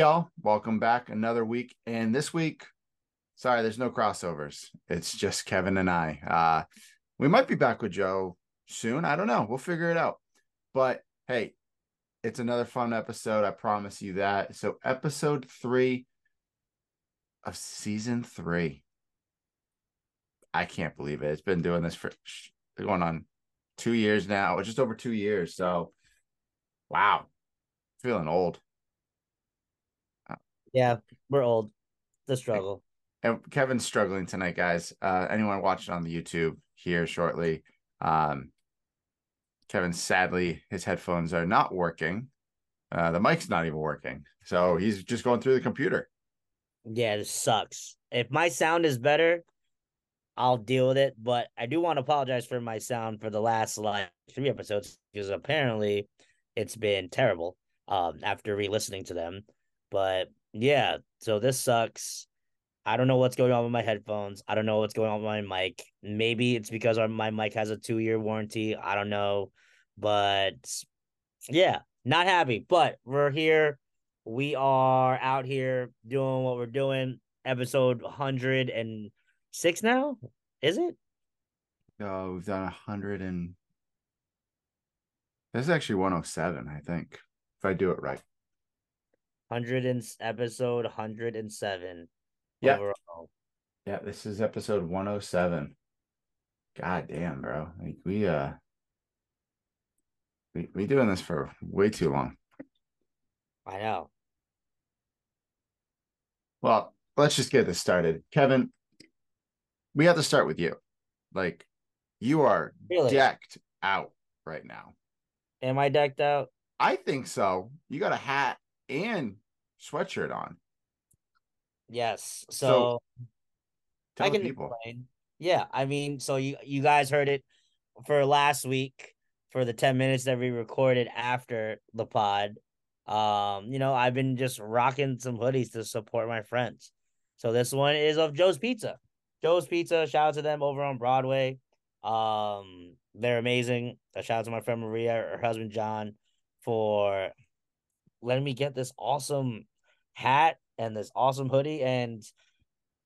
Y'all. Welcome back another week. And this week, sorry, there's no crossovers. It's just Kevin and I. Uh, we might be back with Joe soon. I don't know. We'll figure it out. But hey, it's another fun episode. I promise you that. So, episode three of season three. I can't believe it. It's been doing this for going on two years now, just over two years. So, wow, feeling old. Yeah, we're old. The struggle. And Kevin's struggling tonight, guys. Uh, anyone watching on the YouTube here shortly? Um, Kevin, sadly, his headphones are not working. Uh, the mic's not even working, so he's just going through the computer. Yeah, this sucks. If my sound is better, I'll deal with it. But I do want to apologize for my sound for the last like three episodes because apparently it's been terrible. Um, after re-listening to them, but yeah, so this sucks. I don't know what's going on with my headphones. I don't know what's going on with my mic. Maybe it's because our, my mic has a two year warranty. I don't know. But yeah, not happy. But we're here. We are out here doing what we're doing. Episode 106 now? Is it? No, we've done 100 and. This is actually 107, I think, if I do it right hundred and episode hundred and seven. Yeah. Overall. Yeah, this is episode one oh seven. God damn, bro. Like we uh we we doing this for way too long. I know. Well, let's just get this started. Kevin, we have to start with you. Like you are really? decked out right now. Am I decked out? I think so. You got a hat and sweatshirt on. Yes. So, so I can people. Explain. Yeah, I mean, so you you guys heard it for last week for the 10 minutes that we recorded after the pod. Um, you know, I've been just rocking some hoodies to support my friends. So this one is of Joe's Pizza. Joe's Pizza, shout out to them over on Broadway. Um, they're amazing. A shout out to my friend Maria, her husband John, for letting me get this awesome hat and this awesome hoodie. And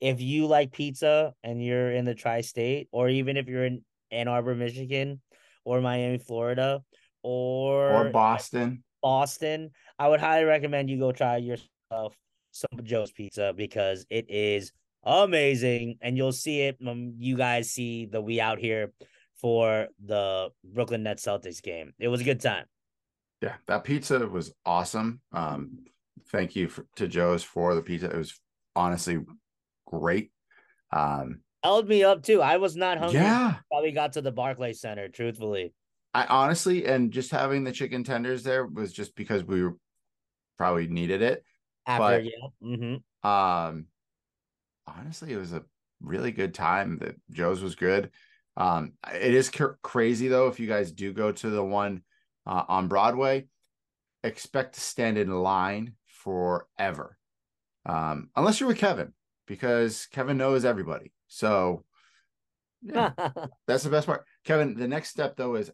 if you like pizza and you're in the tri state, or even if you're in Ann Arbor, Michigan, or Miami, Florida, or or Boston, Boston, I would highly recommend you go try yourself some Joe's Pizza because it is amazing, and you'll see it. Um, you guys see the we out here for the Brooklyn Nets Celtics game. It was a good time. Yeah, that pizza was awesome. Um, thank you for, to Joe's for the pizza. It was honestly great. Um, held me up too. I was not hungry. Yeah, probably got to the Barclays Center. Truthfully, I honestly and just having the chicken tenders there was just because we were probably needed it. After, but, yeah. Mm-hmm. Um, honestly, it was a really good time. That Joe's was good. Um, it is cr- crazy though if you guys do go to the one uh, on Broadway, expect to stand in line forever. Um, unless you're with Kevin, because Kevin knows everybody. So yeah, that's the best part. Kevin, the next step though is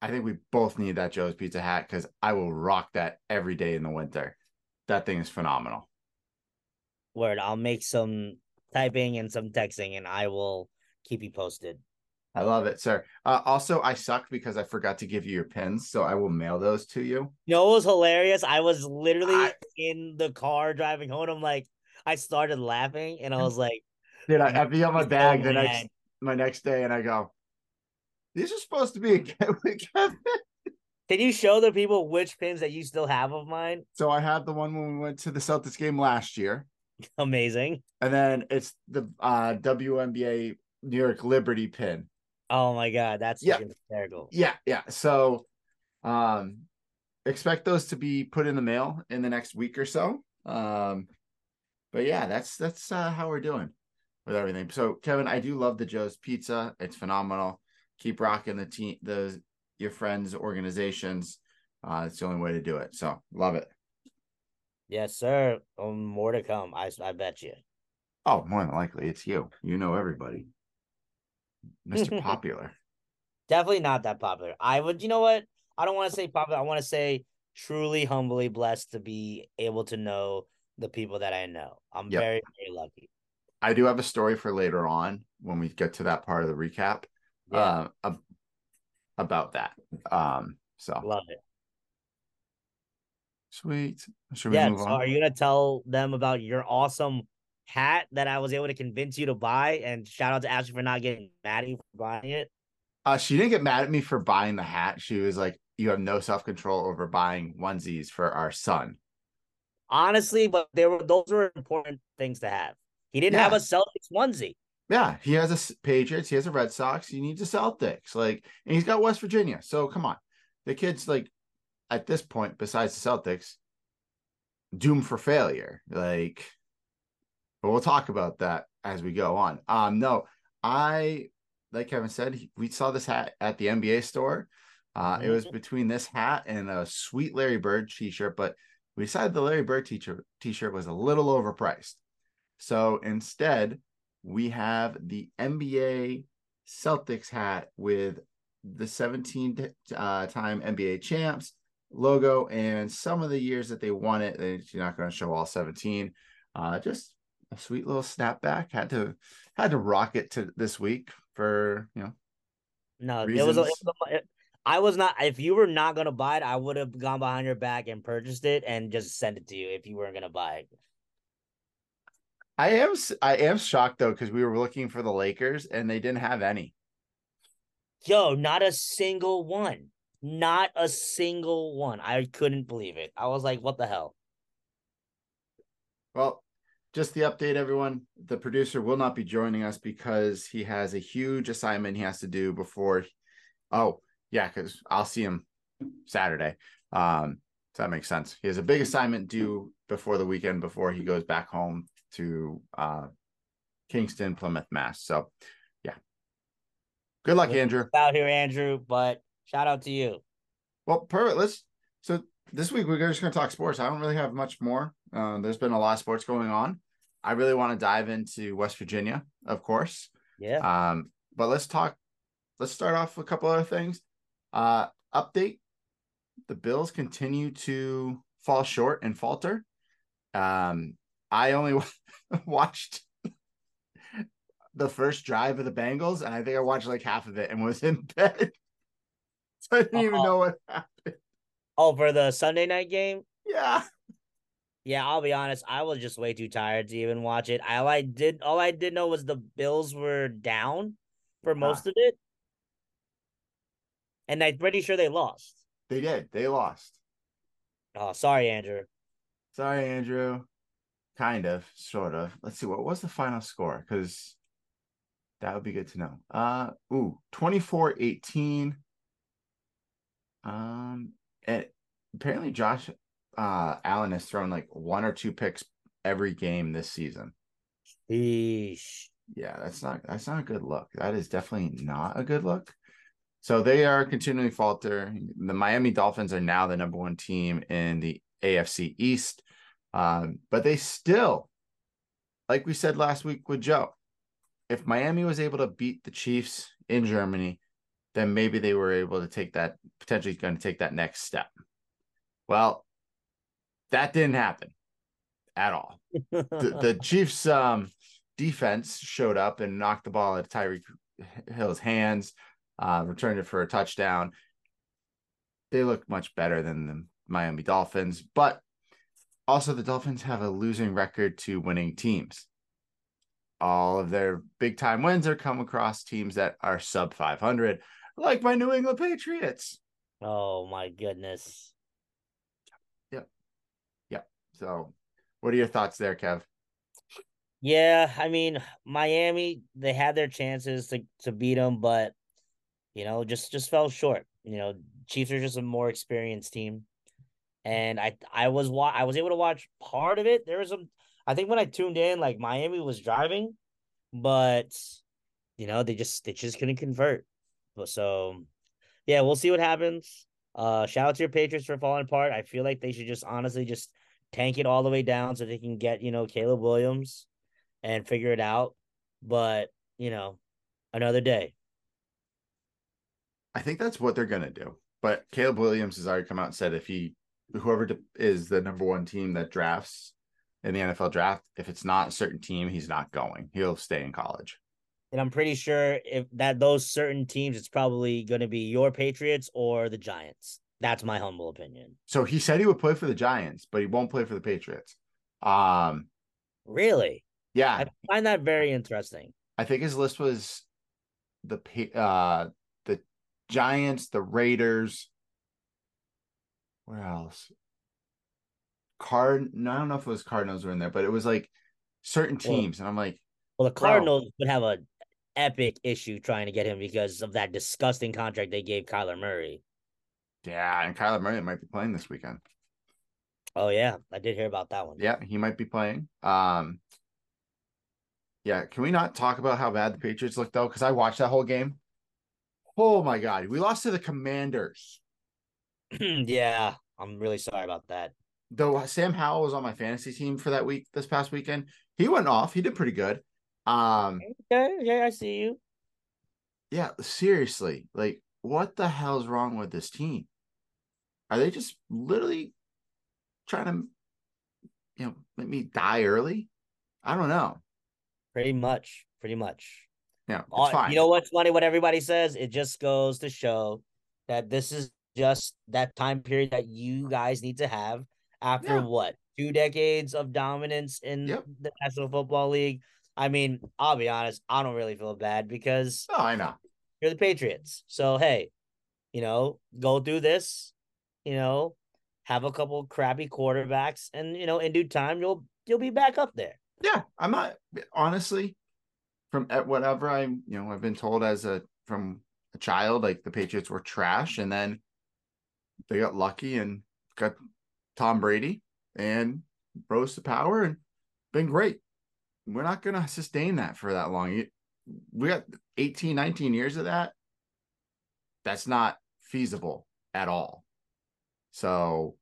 I think we both need that Joe's Pizza hat because I will rock that every day in the winter. That thing is phenomenal. Word, I'll make some typing and some texting and I will keep you posted. I love it, sir. Uh, also, I suck because I forgot to give you your pins, so I will mail those to you. You know, it was hilarious. I was literally I... in the car driving home. I'm like, I started laughing, and I was like, "Dude, I, I be on my bag the next my next day, and I go, these are supposed to be a Kevin." Can you show the people which pins that you still have of mine? So I have the one when we went to the Celtics game last year. Amazing. And then it's the uh, WNBA New York Liberty pin. Oh my god, that's yeah. hysterical. Yeah, yeah. So um expect those to be put in the mail in the next week or so. Um but yeah, that's that's uh, how we're doing with everything. So Kevin, I do love the Joe's Pizza. It's phenomenal. Keep rocking the team the your friends organizations. Uh it's the only way to do it. So love it. Yes, sir. Um, more to come. I I bet you. Oh, more than likely, it's you. You know everybody. Mr. Popular. Definitely not that popular. I would, you know what? I don't want to say popular. I want to say truly humbly blessed to be able to know the people that I know. I'm yep. very, very lucky. I do have a story for later on when we get to that part of the recap. Yeah. Uh, about that. Um, so love it. Sweet. Should we yeah, move so on? Are you gonna tell them about your awesome hat that I was able to convince you to buy? And shout out to Ashley for not getting mad at you for buying it. Uh, she didn't get mad at me for buying the hat. She was like, "You have no self control over buying onesies for our son." Honestly, but there were those were important things to have. He didn't yeah. have a Celtics onesie. Yeah, he has a Patriots, he has a Red Sox, he needs a Celtics. Like, and he's got West Virginia. So come on. The kid's like at this point, besides the Celtics, doomed for failure. Like, but we'll talk about that as we go on. Um, no, I like Kevin said, we saw this hat at the NBA store. Uh, mm-hmm. it was mm-hmm. between this hat and a sweet Larry Bird t-shirt, but we decided the Larry Bird t-shirt t-shirt was a little overpriced. So instead, we have the NBA Celtics hat with the 17 uh, time NBA champs logo and some of the years that they won it. You're not going to show all 17. Uh, just a sweet little snapback. Had to had to rock it to this week for you know. No, reasons. it was. A, it was a, I was not. If you were not to buy it, I would have gone behind your back and purchased it and just sent it to you if you weren't to buy it. I am I am shocked though because we were looking for the Lakers and they didn't have any. Yo, not a single one. Not a single one. I couldn't believe it. I was like, what the hell? Well, just the update, everyone. The producer will not be joining us because he has a huge assignment he has to do before. Oh, yeah, because I'll see him Saturday. Um, so that makes sense. He has a big assignment due before the weekend before he goes back home to uh, Kingston, Plymouth, Mass. So, yeah. Good luck, Andrew. Out here, Andrew, but shout out to you. Well, perfect. Let's. So this week we're just going to talk sports. I don't really have much more. Uh, there's been a lot of sports going on. I really want to dive into West Virginia, of course. Yeah. Um, but let's talk. Let's start off with a couple other things. Uh, update: the Bills continue to fall short and falter. Um, I only watched the first drive of the Bengals, and I think I watched like half of it and was in bed. so I didn't uh-huh. even know what happened. Oh, for the Sunday night game? Yeah. Yeah, I'll be honest. I was just way too tired to even watch it. All I did, all I did know was the Bills were down for most of it, and I'm pretty sure they lost. They did. They lost. Oh, sorry, Andrew. Sorry, Andrew. Kind of, sort of. Let's see. What was the final score? Because that would be good to know. Uh, ooh, 24 18. Um, and apparently Josh uh Allen has thrown like one or two picks every game this season. Sheesh. Yeah, that's not that's not a good look. That is definitely not a good look. So they are continually falter. The Miami Dolphins are now the number one team in the AFC East. Um, but they still, like we said last week with Joe, if Miami was able to beat the Chiefs in Germany, then maybe they were able to take that potentially going to take that next step. Well, that didn't happen at all. the, the Chiefs um, defense showed up and knocked the ball out of Tyreek Hill's hands, uh, returned it for a touchdown. They look much better than the Miami Dolphins, but also the Dolphins have a losing record to winning teams all of their big time wins are come across teams that are sub 500 like my new england patriots oh my goodness so what are your thoughts there kev yeah i mean miami they had their chances to, to beat them but you know just just fell short you know chiefs are just a more experienced team and i i was wa- i was able to watch part of it there was some I think when I tuned in, like Miami was driving, but you know they just they just couldn't convert. So, yeah, we'll see what happens. Uh, shout out to your Patriots for falling apart. I feel like they should just honestly just tank it all the way down so they can get you know Caleb Williams and figure it out. But you know, another day. I think that's what they're gonna do. But Caleb Williams has already come out and said if he whoever is the number one team that drafts in the NFL draft, if it's not a certain team, he's not going. He'll stay in college. And I'm pretty sure if that those certain teams, it's probably going to be your Patriots or the Giants. That's my humble opinion. So he said he would play for the Giants, but he won't play for the Patriots. Um, really? Yeah, I find that very interesting. I think his list was the uh the Giants, the Raiders. Where else? Card. I don't know if it was Cardinals were in there, but it was like certain teams, well, and I'm like, well, the Cardinals would have a epic issue trying to get him because of that disgusting contract they gave Kyler Murray. Yeah, and Kyler Murray might be playing this weekend. Oh yeah, I did hear about that one. Yeah, he might be playing. Um, yeah, can we not talk about how bad the Patriots looked though? Because I watched that whole game. Oh my god, we lost to the Commanders. yeah, I'm really sorry about that. Though Sam Howell was on my fantasy team for that week this past weekend, he went off. He did pretty good. Um, okay, yeah, I see you. Yeah, seriously, like what the hell's wrong with this team? Are they just literally trying to, you know, make me die early? I don't know. Pretty much. Pretty much. Yeah. Uh, you know what's funny? What everybody says, it just goes to show that this is just that time period that you guys need to have after yeah. what two decades of dominance in yep. the National Football League. I mean, I'll be honest, I don't really feel bad because oh, I know you're the Patriots. So hey, you know, go do this, you know, have a couple crappy quarterbacks, and you know, in due time, you'll you'll be back up there. Yeah, I'm not honestly from whatever I'm, you know, I've been told as a from a child, like the Patriots were trash, and then they got lucky and got Tom Brady and rose to power and been great. We're not going to sustain that for that long. We got 18, 19 years of that. That's not feasible at all. So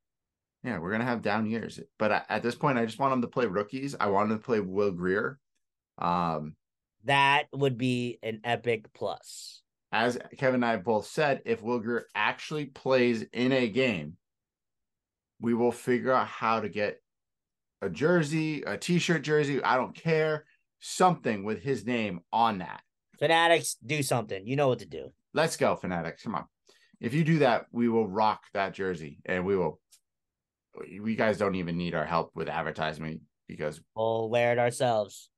yeah, we're gonna have down years. But at this point, I just want them to play rookies. I want them to play Will Grier. Um, that would be an epic plus. As Kevin and I both said, if Will Grier actually plays in a game, we will figure out how to get a jersey, a t-shirt jersey. I don't care, something with his name on that. Fanatics, do something. You know what to do. Let's go, Fanatics. Come on. If you do that, we will rock that jersey and we will we guys don't even need our help with advertising because we'll wear it ourselves.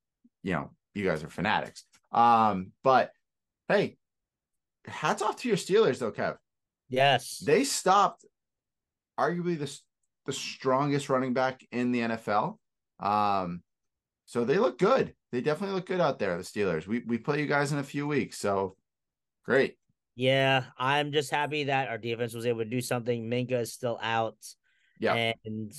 You know, you guys are fanatics. Um, but hey, hats off to your Steelers though, Kev. Yes. They stopped arguably the the strongest running back in the NFL. Um, so they look good. They definitely look good out there, the Steelers. We we play you guys in a few weeks, so great. Yeah, I'm just happy that our defense was able to do something. Minkah is still out. Yeah. And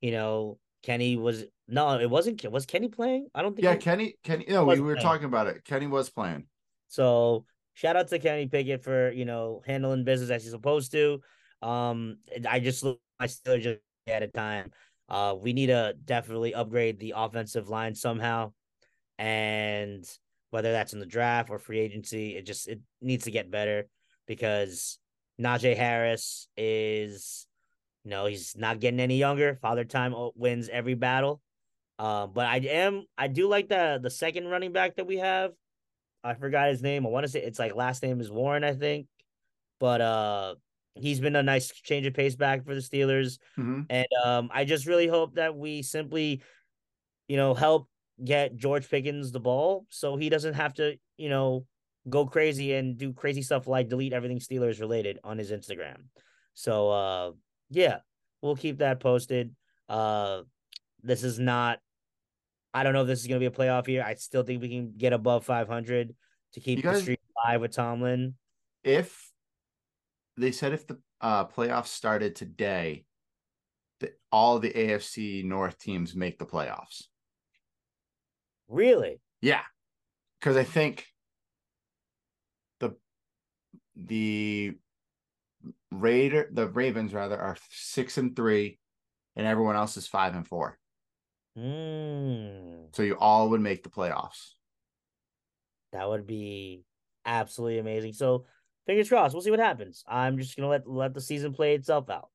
you know, Kenny was no, it wasn't was Kenny playing? I don't think Yeah, he, Kenny Kenny no, we were playing. talking about it. Kenny was playing. So shout out to Kenny Pickett for, you know, handling business as he's supposed to. Um I just look I still just at a time. Uh we need to definitely upgrade the offensive line somehow. And whether that's in the draft or free agency, it just it needs to get better because Najee Harris is you know, he's not getting any younger. Father Time wins every battle. Uh, but I am I do like the the second running back that we have. I forgot his name. I want to say it's like last name is Warren, I think. But uh he's been a nice change of pace back for the Steelers. Mm-hmm. And um I just really hope that we simply, you know, help get George Pickens the ball so he doesn't have to, you know, go crazy and do crazy stuff like delete everything Steelers related on his Instagram. So uh yeah, we'll keep that posted. Uh, this is not. I don't know if this is going to be a playoff year. I still think we can get above 500 to keep guys, the streak alive with Tomlin. If they said if the uh, playoffs started today, that all the AFC North teams make the playoffs. Really? Yeah, because I think the the Raider the Ravens rather are six and three, and everyone else is five and four. Mm. So you all would make the playoffs. That would be absolutely amazing. So fingers crossed. We'll see what happens. I'm just gonna let let the season play itself out.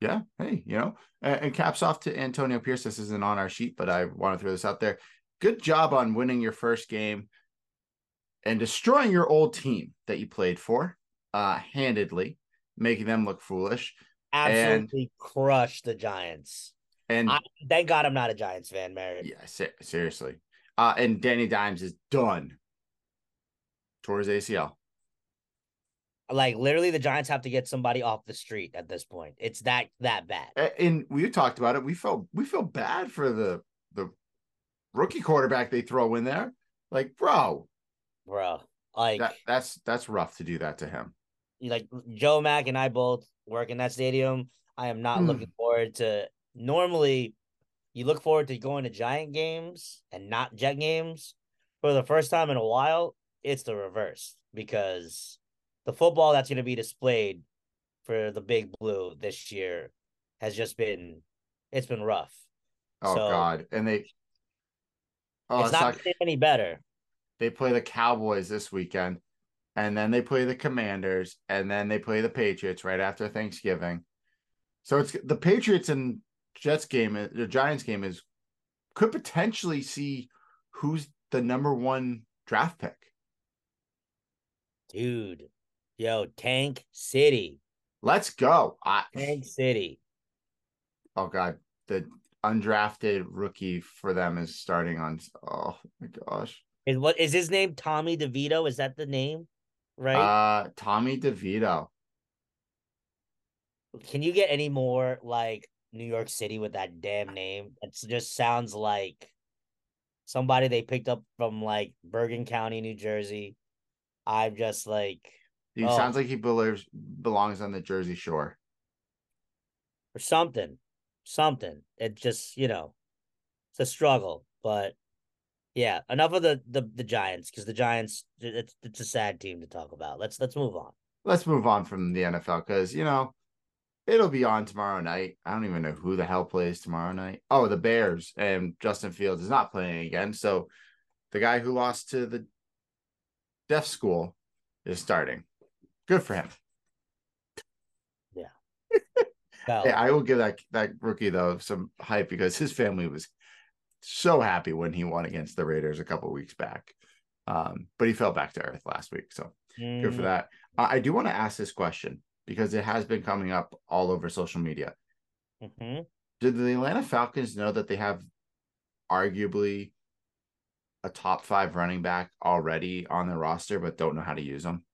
Yeah. Hey, you know, and, and caps off to Antonio Pierce. This isn't on our sheet, but I want to throw this out there. Good job on winning your first game and destroying your old team that you played for uh handedly, making them look foolish. Absolutely and, crushed the Giants. And I, thank God I'm not a Giants fan, Mary. Yeah, ser- seriously. Uh, and Danny Dimes is done. Towards ACL. Like literally, the Giants have to get somebody off the street at this point. It's that that bad. And we talked about it. We felt we felt bad for the the rookie quarterback they throw in there. Like, bro, bro, like that, that's that's rough to do that to him. Like Joe Mack and I both work in that stadium. I am not mm. looking forward to. Normally, you look forward to going to Giant games and not Jet games. For the first time in a while, it's the reverse because the football that's going to be displayed for the Big Blue this year has just been it's been rough. Oh so, God! And they oh, it's, it's not, not any better. They play the Cowboys this weekend, and then they play the Commanders, and then they play the Patriots right after Thanksgiving. So it's the Patriots and Jets game, uh, the Giants game is could potentially see who's the number one draft pick. Dude, yo, Tank City. Let's go. I, Tank City. Oh God, the undrafted rookie for them is starting on. Oh my gosh. Is what is his name? Tommy DeVito. Is that the name? Right. Uh, Tommy DeVito. Can you get any more like New York City with that damn name? It just sounds like somebody they picked up from like Bergen County, New Jersey. I'm just like he oh, sounds like he believes belongs on the Jersey Shore. Or something. Something. It just, you know, it's a struggle. But yeah, enough of the the, the Giants, because the Giants it's it's a sad team to talk about. Let's let's move on. Let's move on from the NFL because you know it'll be on tomorrow night. I don't even know who the hell plays tomorrow night. Oh, the Bears and Justin Fields is not playing again. So the guy who lost to the deaf school is starting. Good for him. Yeah. hey, I will give that that rookie though some hype because his family was so happy when he won against the Raiders a couple weeks back. Um, but he fell back to earth last week, so mm. good for mm. that. Uh, I do want to ask this question because it has been coming up all over social media. Mm-hmm. Did the Atlanta Falcons know that they have arguably a top five running back already on the roster, but don't know how to use them?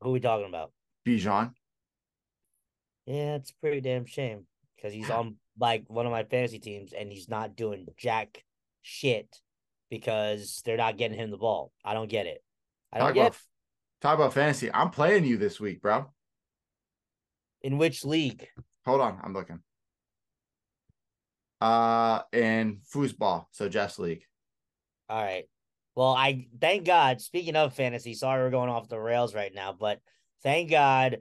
Who are we talking about? Bijan. Yeah, it's pretty damn shame because he's on like one of my fantasy teams and he's not doing jack shit because they're not getting him the ball. I don't get it. I don't talk get. About, talk about fantasy. I'm playing you this week, bro. In which league? Hold on, I'm looking. Uh, in foosball, so Jeff's league. All right. Well, I thank God. Speaking of fantasy, sorry we're going off the rails right now, but thank God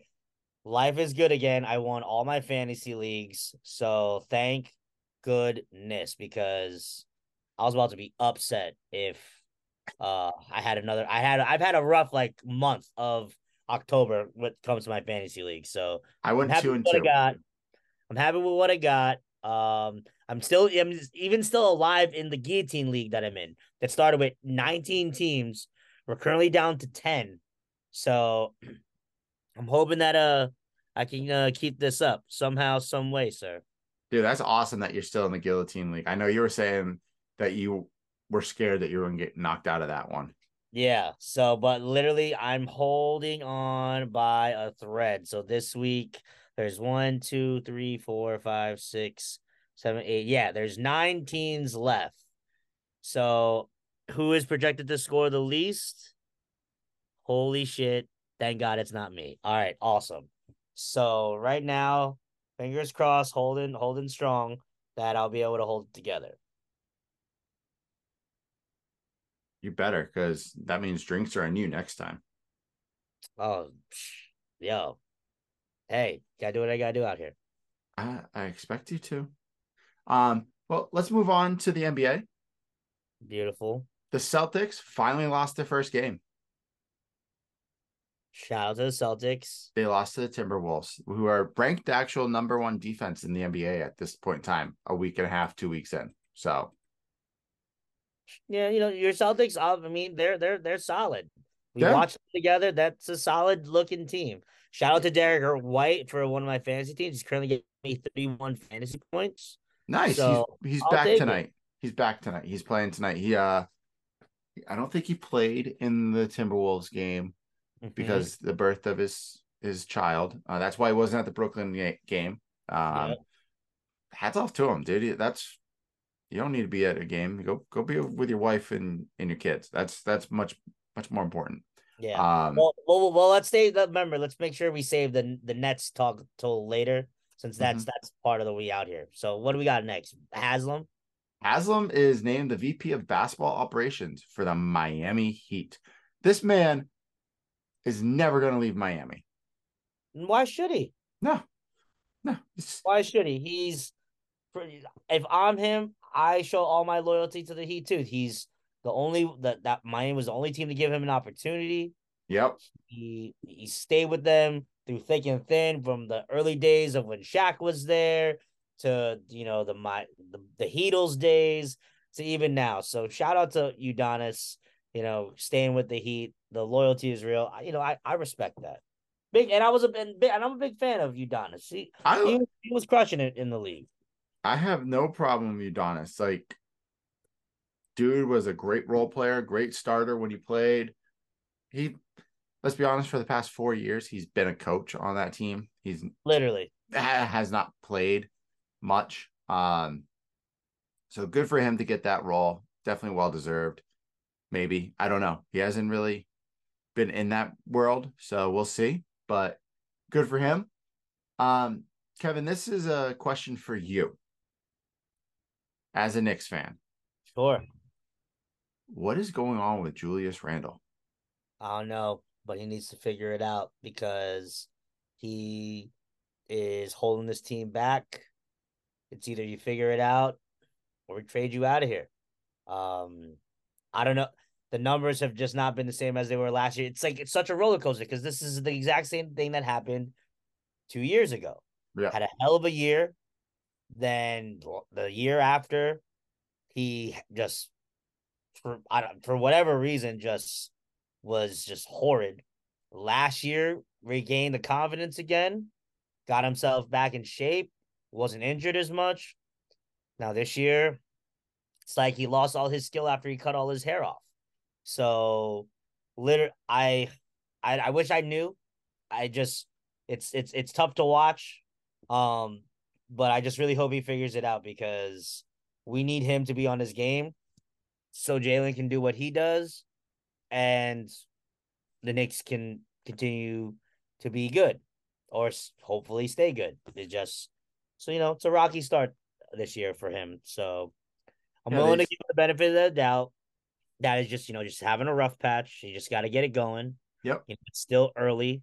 life is good again. I won all my fantasy leagues. So thank goodness because I was about to be upset if uh I had another I had I've had a rough like month of October when it comes to my fantasy league. So I went two and two. I got. I'm happy with what I got. Um I'm still I'm even still alive in the guillotine league that I'm in that started with 19 teams. We're currently down to 10. So I'm hoping that uh I can uh, keep this up somehow, some way, sir. Dude, that's awesome that you're still in the guillotine league. I know you were saying that you were scared that you were gonna get knocked out of that one. Yeah. So, but literally, I'm holding on by a thread. So this week, there's one, two, three, four, five, six, seven, eight. Yeah, there's nine teams left. So, who is projected to score the least? Holy shit. Thank God it's not me. All right, awesome. So right now, fingers crossed, holding holding strong that I'll be able to hold it together. You better, because that means drinks are on you next time. Oh, yo, hey, gotta do what I gotta do out here. I I expect you to. Um, well, let's move on to the NBA. Beautiful. The Celtics finally lost their first game. Shout out to the Celtics. They lost to the Timberwolves, who are ranked the actual number one defense in the NBA at this point in time, a week and a half, two weeks in. So yeah, you know, your Celtics, I mean, they're they're they're solid. We yeah. watched them together. That's a solid looking team. Shout out to Derrick White for one of my fantasy teams. He's currently getting me 31 fantasy points. Nice. So he's, he's back tonight. It. He's back tonight. He's playing tonight. He uh I don't think he played in the Timberwolves game mm-hmm. because the birth of his his child. Uh, that's why he wasn't at the Brooklyn game. Um, Hats off to him, dude. That's you don't need to be at a game. Go go be with your wife and and your kids. That's that's much much more important. Yeah. Um, well, well, well, let's stay. Remember, let's make sure we save the the Nets talk till later, since that's mm-hmm. that's part of the way out here. So, what do we got next? Haslem. Haslem is named the VP of basketball operations for the Miami Heat. This man is never going to leave Miami. Why should he? No, no. Why should he? He's if I'm him, I show all my loyalty to the Heat too. He's the only that that Miami was the only team to give him an opportunity. Yep. He he stayed with them through thick and thin from the early days of when Shaq was there to you know the my the, the Heatles days to even now. So shout out to Udonis, you know, staying with the Heat. The loyalty is real. You know, I, I respect that. Big and I was a big and I'm a big fan of Udonis. He, I, he, he was crushing it in the league. I have no problem with Udonis. Like, dude was a great role player, great starter when he played. He, let's be honest, for the past four years, he's been a coach on that team. He's literally has not played much. Um, so good for him to get that role. Definitely well deserved. Maybe I don't know. He hasn't really been in that world, so we'll see. But good for him. Um, Kevin, this is a question for you as a Knicks fan. Sure. What is going on with Julius Randle? I don't know, but he needs to figure it out because he is holding this team back. It's either you figure it out or we trade you out of here. Um, I don't know. The numbers have just not been the same as they were last year. It's like it's such a roller coaster because this is the exact same thing that happened two years ago. Yeah. Had a hell of a year. Then the year after, he just for I don't, for whatever reason just was just horrid. Last year regained the confidence again, got himself back in shape, wasn't injured as much. Now this year, it's like he lost all his skill after he cut all his hair off. So, literally, I, I, I wish I knew. I just, it's it's it's tough to watch. Um, but I just really hope he figures it out because we need him to be on his game so Jalen can do what he does and the Knicks can continue to be good or hopefully stay good. It just so you know, it's a rocky start this year for him. So I'm yeah, willing to give him the benefit of the doubt. That is just, you know, just having a rough patch. You just got to get it going. Yep. You know, it's still early.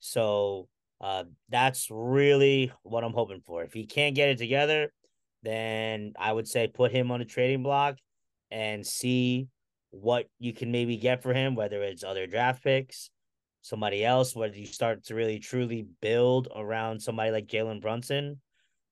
So uh, that's really what I'm hoping for. If he can't get it together, then I would say put him on a trading block and see what you can maybe get for him, whether it's other draft picks, somebody else, whether you start to really truly build around somebody like Jalen Brunson.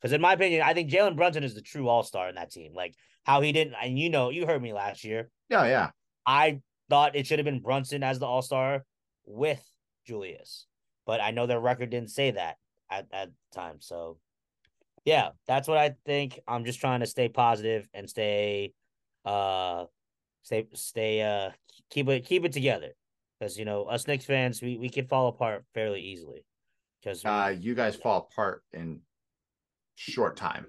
Because in my opinion, I think Jalen Brunson is the true all star in that team. Like how he didn't, and you know, you heard me last year. Yeah, yeah. I thought it should have been Brunson as the all star with Julius but I know their record didn't say that at that time. So, yeah, that's what I think. I'm just trying to stay positive and stay, uh, stay, stay, uh, keep it, keep it together. Because you know, us Knicks fans, we we can fall apart fairly easily. Because uh, you guys fall apart in short time.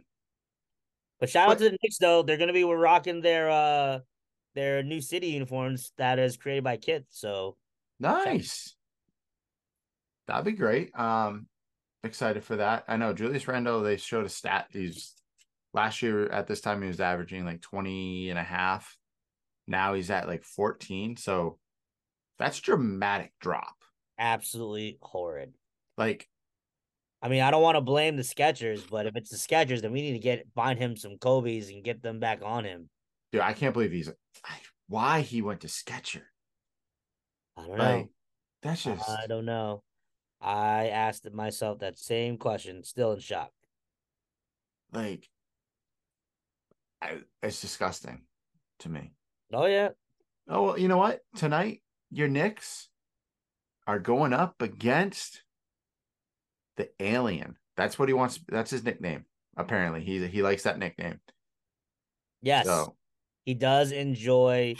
But shout out to the Knicks though; they're gonna be rocking their uh their new city uniforms that is created by Kith. So nice. That'd be great. Um, excited for that. I know Julius Randle, they showed a stat. He's last year at this time, he was averaging like 20 and a half. Now he's at like 14. So that's dramatic drop. Absolutely horrid. Like, I mean, I don't want to blame the Skechers, but if it's the Skechers, then we need to get find him some Kobe's and get them back on him. Dude, I can't believe he's why he went to Sketcher. I don't know. That's just I don't know. I asked myself that same question, still in shock. Like I, it's disgusting to me. Oh yeah. Oh well, you know what? Tonight your Knicks are going up against the alien. That's what he wants. That's his nickname. Apparently, he he likes that nickname. Yes, so. He does enjoy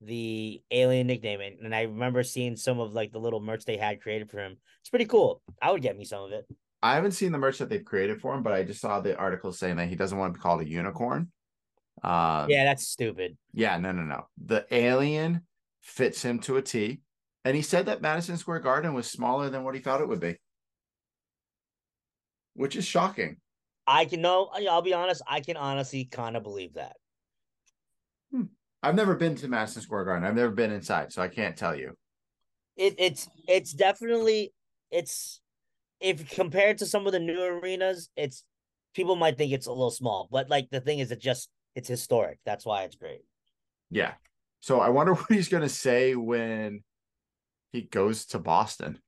the alien nickname, and, and I remember seeing some of like the little merch they had created for him. It's pretty cool. I would get me some of it. I haven't seen the merch that they've created for him, but I just saw the article saying that he doesn't want to be called a unicorn. Uh, yeah, that's stupid. Yeah, no, no, no. The alien fits him to a T. And he said that Madison Square Garden was smaller than what he thought it would be, which is shocking. I can know. I'll be honest. I can honestly kind of believe that. I've never been to Madison Square Garden. I've never been inside, so I can't tell you. It, it's it's definitely it's if compared to some of the new arenas, it's people might think it's a little small, but like the thing is, it just it's historic. That's why it's great. Yeah. So I wonder what he's gonna say when he goes to Boston.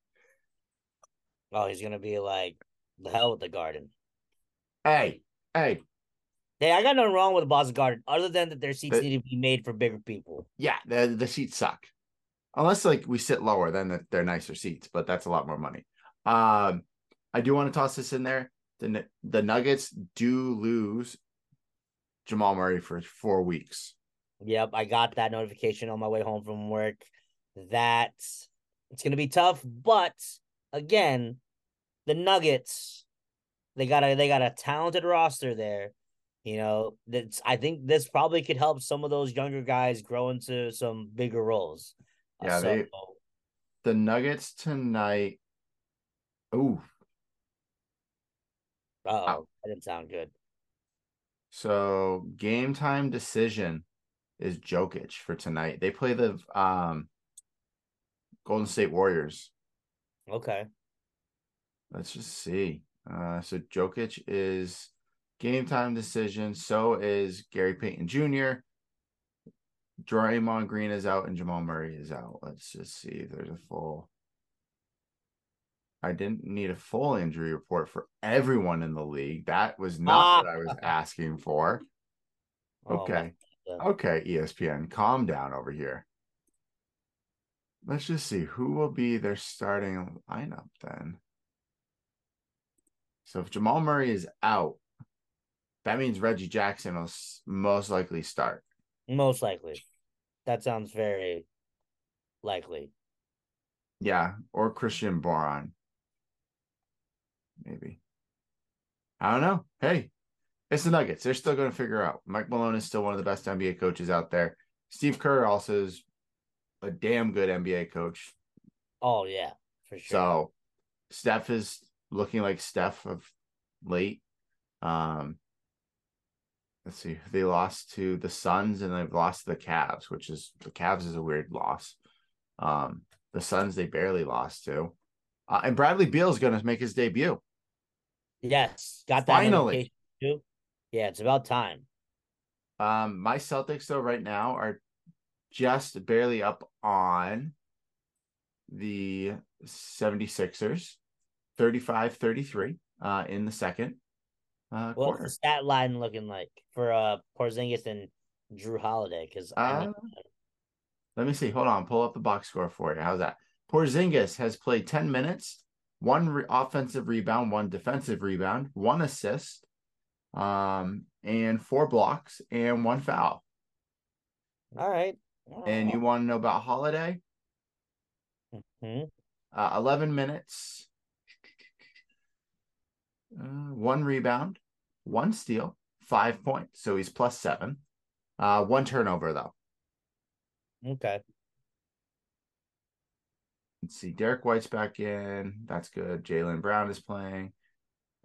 Oh, he's gonna be like the hell with the Garden. Hey, hey, hey! I got nothing wrong with the Boston Garden, other than that their seats the, need to be made for bigger people. Yeah, the the seats suck. Unless like we sit lower, then they're nicer seats, but that's a lot more money. Um, I do want to toss this in there. The the Nuggets do lose Jamal Murray for four weeks. Yep, I got that notification on my way home from work. That it's going to be tough, but again, the Nuggets they got a they got a talented roster there. You know, that's I think this probably could help some of those younger guys grow into some bigger roles. Uh, yeah, uh, so, they, the Nuggets tonight. Ooh. Oh, that didn't sound good. So game time decision is Jokic for tonight. They play the um Golden State Warriors. Okay. Let's just see. Uh, so Jokic is game time decision. So is Gary Payton Jr. Draymond Green is out and Jamal Murray is out. Let's just see if there's a full. I didn't need a full injury report for everyone in the league. That was not ah. what I was asking for. Oh, okay. Oh, okay, ESPN, calm down over here. Let's just see who will be their starting lineup then. So if Jamal Murray is out, that means Reggie Jackson will most likely start. Most likely. That sounds very likely. Yeah, or Christian Braun. Maybe. I don't know. Hey, it's the Nuggets. They're still going to figure out. Mike Malone is still one of the best NBA coaches out there. Steve Kerr also is a damn good NBA coach. Oh yeah, for sure. So Steph is looking like Steph of late. Um let's see, they lost to the Suns and they've lost to the Cavs, which is the Cavs is a weird loss. Um the Suns they barely lost to. Uh, and Bradley Beal is going to make his debut. Yes, got that finally. Too. Yeah, it's about time. Um, my Celtics though right now are just barely up on the 76ers 35 33 uh, in the second uh, What's quarter. the stat line looking like for uh, Porzingis and Jrue Holiday? Because uh, let me see. Hold on. Pull up the box score for you. How's that? Porzingis has played 10 minutes, one re- offensive rebound, one defensive rebound, one assist, um, and four blocks and one foul. All right. And you want to know about Holiday? Mm-hmm. Uh, 11 minutes, uh, one rebound, one steal, five points. So he's plus seven. Uh, one turnover, though. Okay. Let's see. Derrick White's back in. That's good. Jaylen Brown is playing.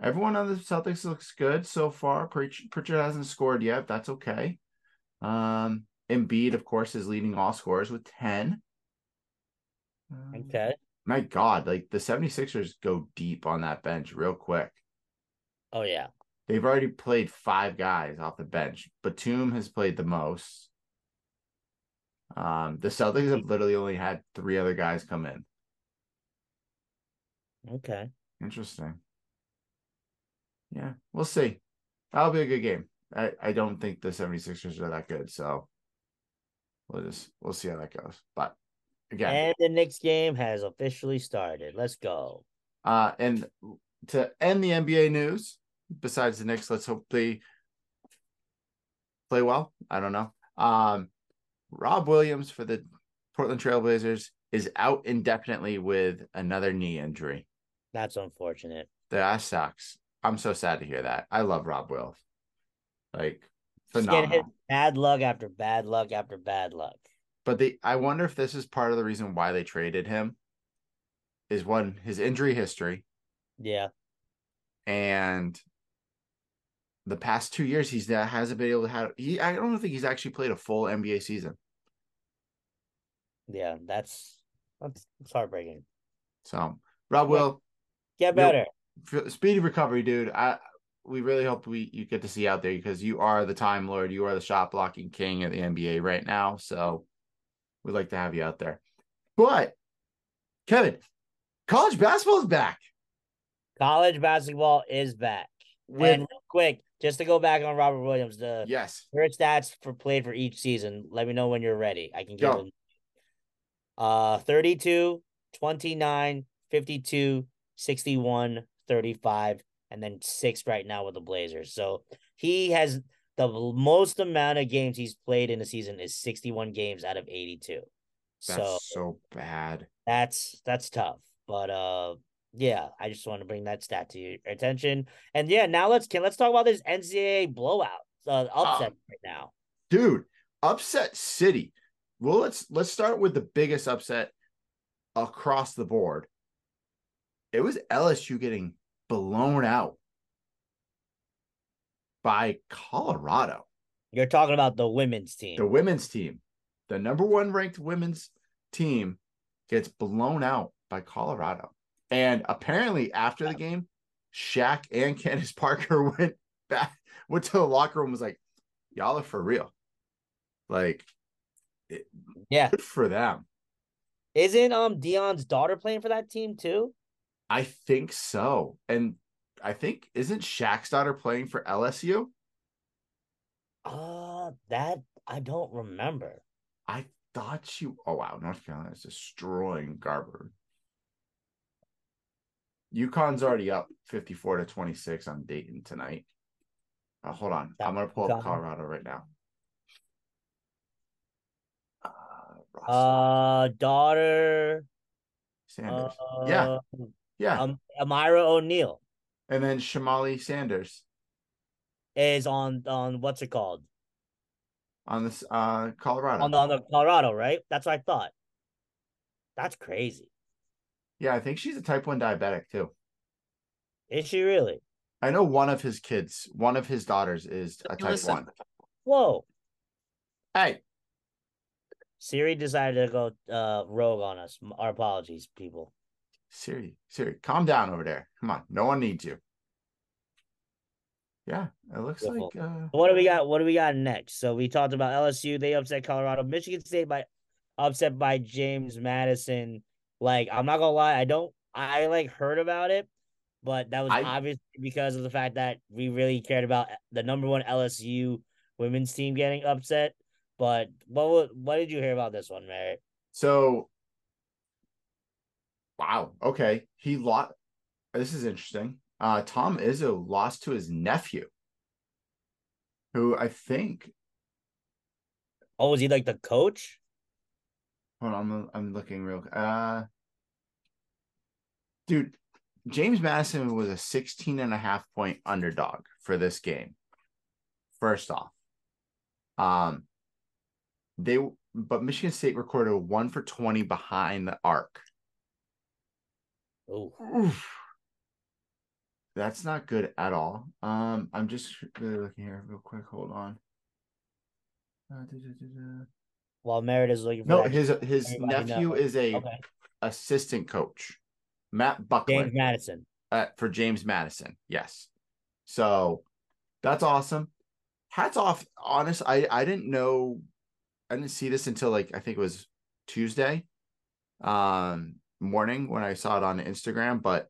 Everyone on the Celtics looks good so far. Pritchard hasn't scored yet. That's okay. Um, Embiid, of course, is leading all scorers with 10. Okay. My God, like the 76ers go deep on that bench real quick. Oh, yeah. They've already played five guys off the bench. Batum has played the most. Um, the Celtics have literally only had three other guys come in. Okay. Interesting. Yeah, we'll see. That'll be a good game. I, I don't think the 76ers are that good, so we'll just we'll see how that goes. But again. And the next game has officially started. Let's go. Uh and to end the NBA news, besides the Knicks, let's hope they play well. I don't know. Um Rob Williams for the Portland Trailblazers is out indefinitely with another knee injury. That's unfortunate. That sucks. I'm so sad to hear that. I love Rob Wills. Like phenomenal. bad luck after bad luck after bad luck. But the I wonder if this is part of the reason why they traded him. Is one his injury history. Yeah. And the past two years he's that hasn't been able to have he I don't think he's actually played a full NBA season. Yeah, that's that's, that's heartbreaking. So Rob will get better. Speedy recovery, dude. I we really hope we you get to see out there because you are the time lord. You are the shot blocking king of the NBA right now. So we'd like to have you out there. But Kevin, college basketball is back. College basketball is back. With, and real quick, just to go back on Robert Williams, the yes first stats for played for each season. Let me know when you're ready. I can give go. them. Uh 32, 29, 52, 61, 35, and then six right now with the Blazers. So he has the most amount of games he's played in a season is 61 games out of 82. That's so, so bad. That's that's tough. But uh yeah, I just want to bring that stat to your attention. And yeah, now let's can let's talk about this NCAA blowout, uh, upset um, right now. Dude, upset city. Well, let's let's start with the biggest upset across the board. It was LSU getting blown out by Colorado. You're talking about the women's team. The women's team. The number one ranked women's team gets blown out by Colorado. And apparently, after the game, Shaq and Candace Parker went back, went to the locker room, was like, "Y'all are for real." Like, it, yeah, good for them. Isn't um Deion's daughter playing for that team too? I think so, and I think isn't Shaq's daughter playing for LSU? Uh, that I don't remember. I thought she. Oh wow, North Carolina is destroying Garber. UConn's already up 54 to 26 on Dayton tonight. Uh, hold on. I'm going to pull up Colorado right now. Uh, uh daughter. Sanders. Uh, yeah. Yeah. Um, Amira O'Neal. And then Shelomi Sanders. Is on on what's it called? On this uh Colorado. On the, on the Colorado, right? That's what I thought. That's crazy. Yeah, I think she's a type 1 diabetic too. Is she really? I know one of his kids, one of his daughters is a type Listen. 1. Whoa. Hey. Siri decided to go uh, rogue on us. Our apologies, people. Siri, Siri, calm down over there. Come on. No one needs you. Yeah, it looks Beautiful. like. Uh... What do we got? What do we got next? So we talked about LSU. They upset Colorado. Michigan State by upset by James Madison. Like, I'm not gonna lie, I don't I like heard about it, but that was I, obviously because of the fact that we really cared about the number one LSU women's team getting upset. But what what did you hear about this one, Mary? So wow, okay. He lost this is interesting. Uh Tom Izzo lost to his nephew, who I think Oh, was he like the coach? Hold on, I'm I'm looking real. Uh, dude, James Madison was a 16 and a half point underdog for this game. First off, um, they but Michigan State recorded a one for 20 behind the arc. Oh, that's not good at all. Um, I'm just really looking here real quick. Hold on. Uh, da, da, da, while Merritt is looking. no, his his nephew knows. is a okay. assistant coach, Matt Buckland. James Madison. Uh, for James Madison, yes. So that's awesome. Hats off. Honest, I I didn't know, I didn't see this until like I think it was Tuesday, um, morning when I saw it on Instagram. But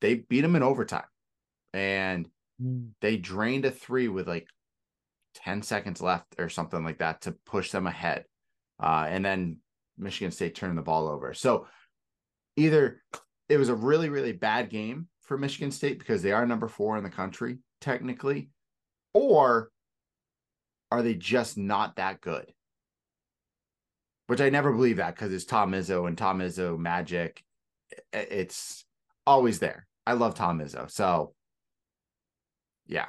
they beat him in overtime, and Mm. they drained a three with like 10 seconds left or something like that to push them ahead. Uh, and then Michigan State turned the ball over. So either it was a really, really bad game for Michigan State because they are number four in the country, technically, or are they just not that good? Which I never believe that because it's Tom Izzo and Tom Izzo magic. It's always there. I love Tom Izzo. So yeah.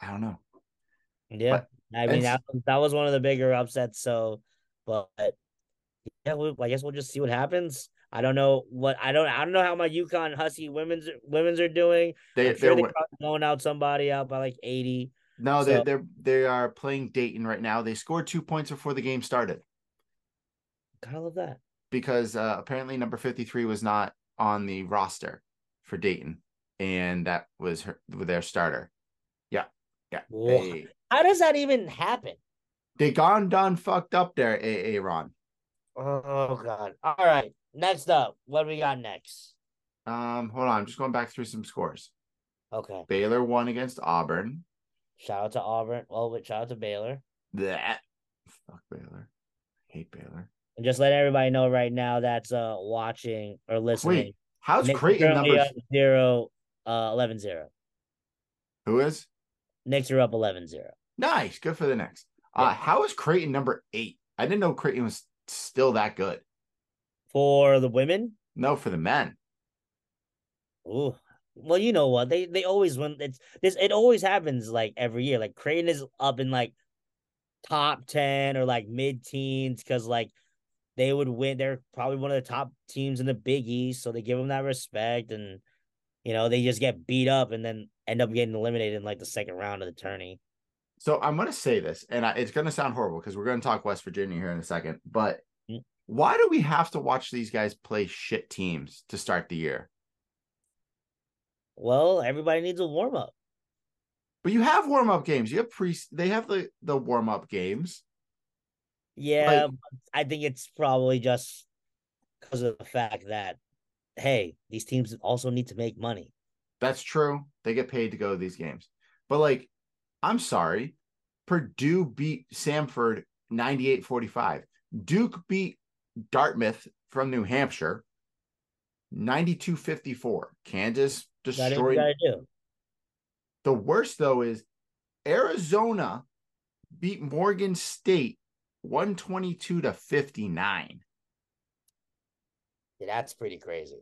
I don't know. Yeah. But I mean, that, that was one of the bigger upsets. So, but yeah, we, I guess we'll just see what happens. I don't know what I don't I don't know how my UConn Husky women's women's are doing. They, I'm sure they're, they're blowing out somebody out by like eighty. No, so. they they're they are playing Dayton right now. They scored two points before the game started. Gotta love that because uh, apparently number fifty three was not on the roster for Dayton, and that was her their starter. Yeah, yeah. They, how does that even happen? They gone done fucked up there, Aaron. Oh god. All right. Next up, what do we got next? Um, hold on, I'm just going back through some scores. Okay. Baylor won against Auburn. Shout out to Auburn. Well, but shout out to Baylor. That fuck Baylor. hate Baylor. And just let everybody know right now that's uh watching or listening. Wait, how's Nick Creighton numbers? Zero, uh, 11 0. Who is? Knicks are up 11 0. Nice. Good for the Knicks. Uh, yeah. Uh, how is Creighton number eight? I didn't know Creighton was still that good. For the women? No, for the men. Ooh. Well, you know what? They they always win. It's this. It always happens like every year. Like Creighton is up in like top ten or like mid teens because like they would win. They're probably one of the top teams in the Big East, so they give them that respect, and you know they just get beat up and then end up getting eliminated in like the second round of the tourney. So I'm going to say this, and I, it's going to sound horrible because we're going to talk West Virginia here in a second. But mm-hmm. why do we have to watch these guys play shit teams to start the year? Well, everybody needs a warm up. But you have warm up games. You have pre. They have the the warm up games. Yeah, like, I think it's probably just because of the fact that hey, these teams also need to make money. That's true. They get paid to go to these games. But like I'm sorry. Purdue beat Samford 98 45. Duke beat Dartmouth from New Hampshire 92 54. Kansas destroyed. The worst, though, is Arizona beat Morgan State 122 to 59. Yeah, that's pretty crazy.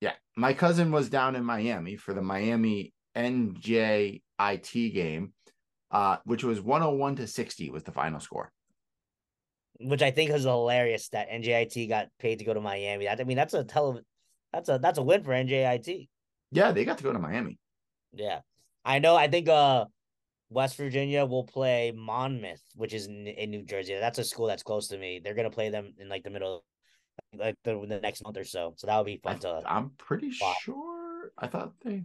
Yeah. My cousin was down in Miami for the Miami NJ IT game, uh, which was 101 to 60 was the final score. Which I think is hilarious that NJIT got paid to go to Miami. I mean, that's a tele- that's a that's a win for NJIT. Yeah, they got to go to Miami. Yeah. I know. I think uh West Virginia will play Monmouth, which is in, in New Jersey. That's a school that's close to me. They're gonna play them in like the middle, like the, the next month or so. So that would be fun I, to. I'm pretty watch. sure. I thought they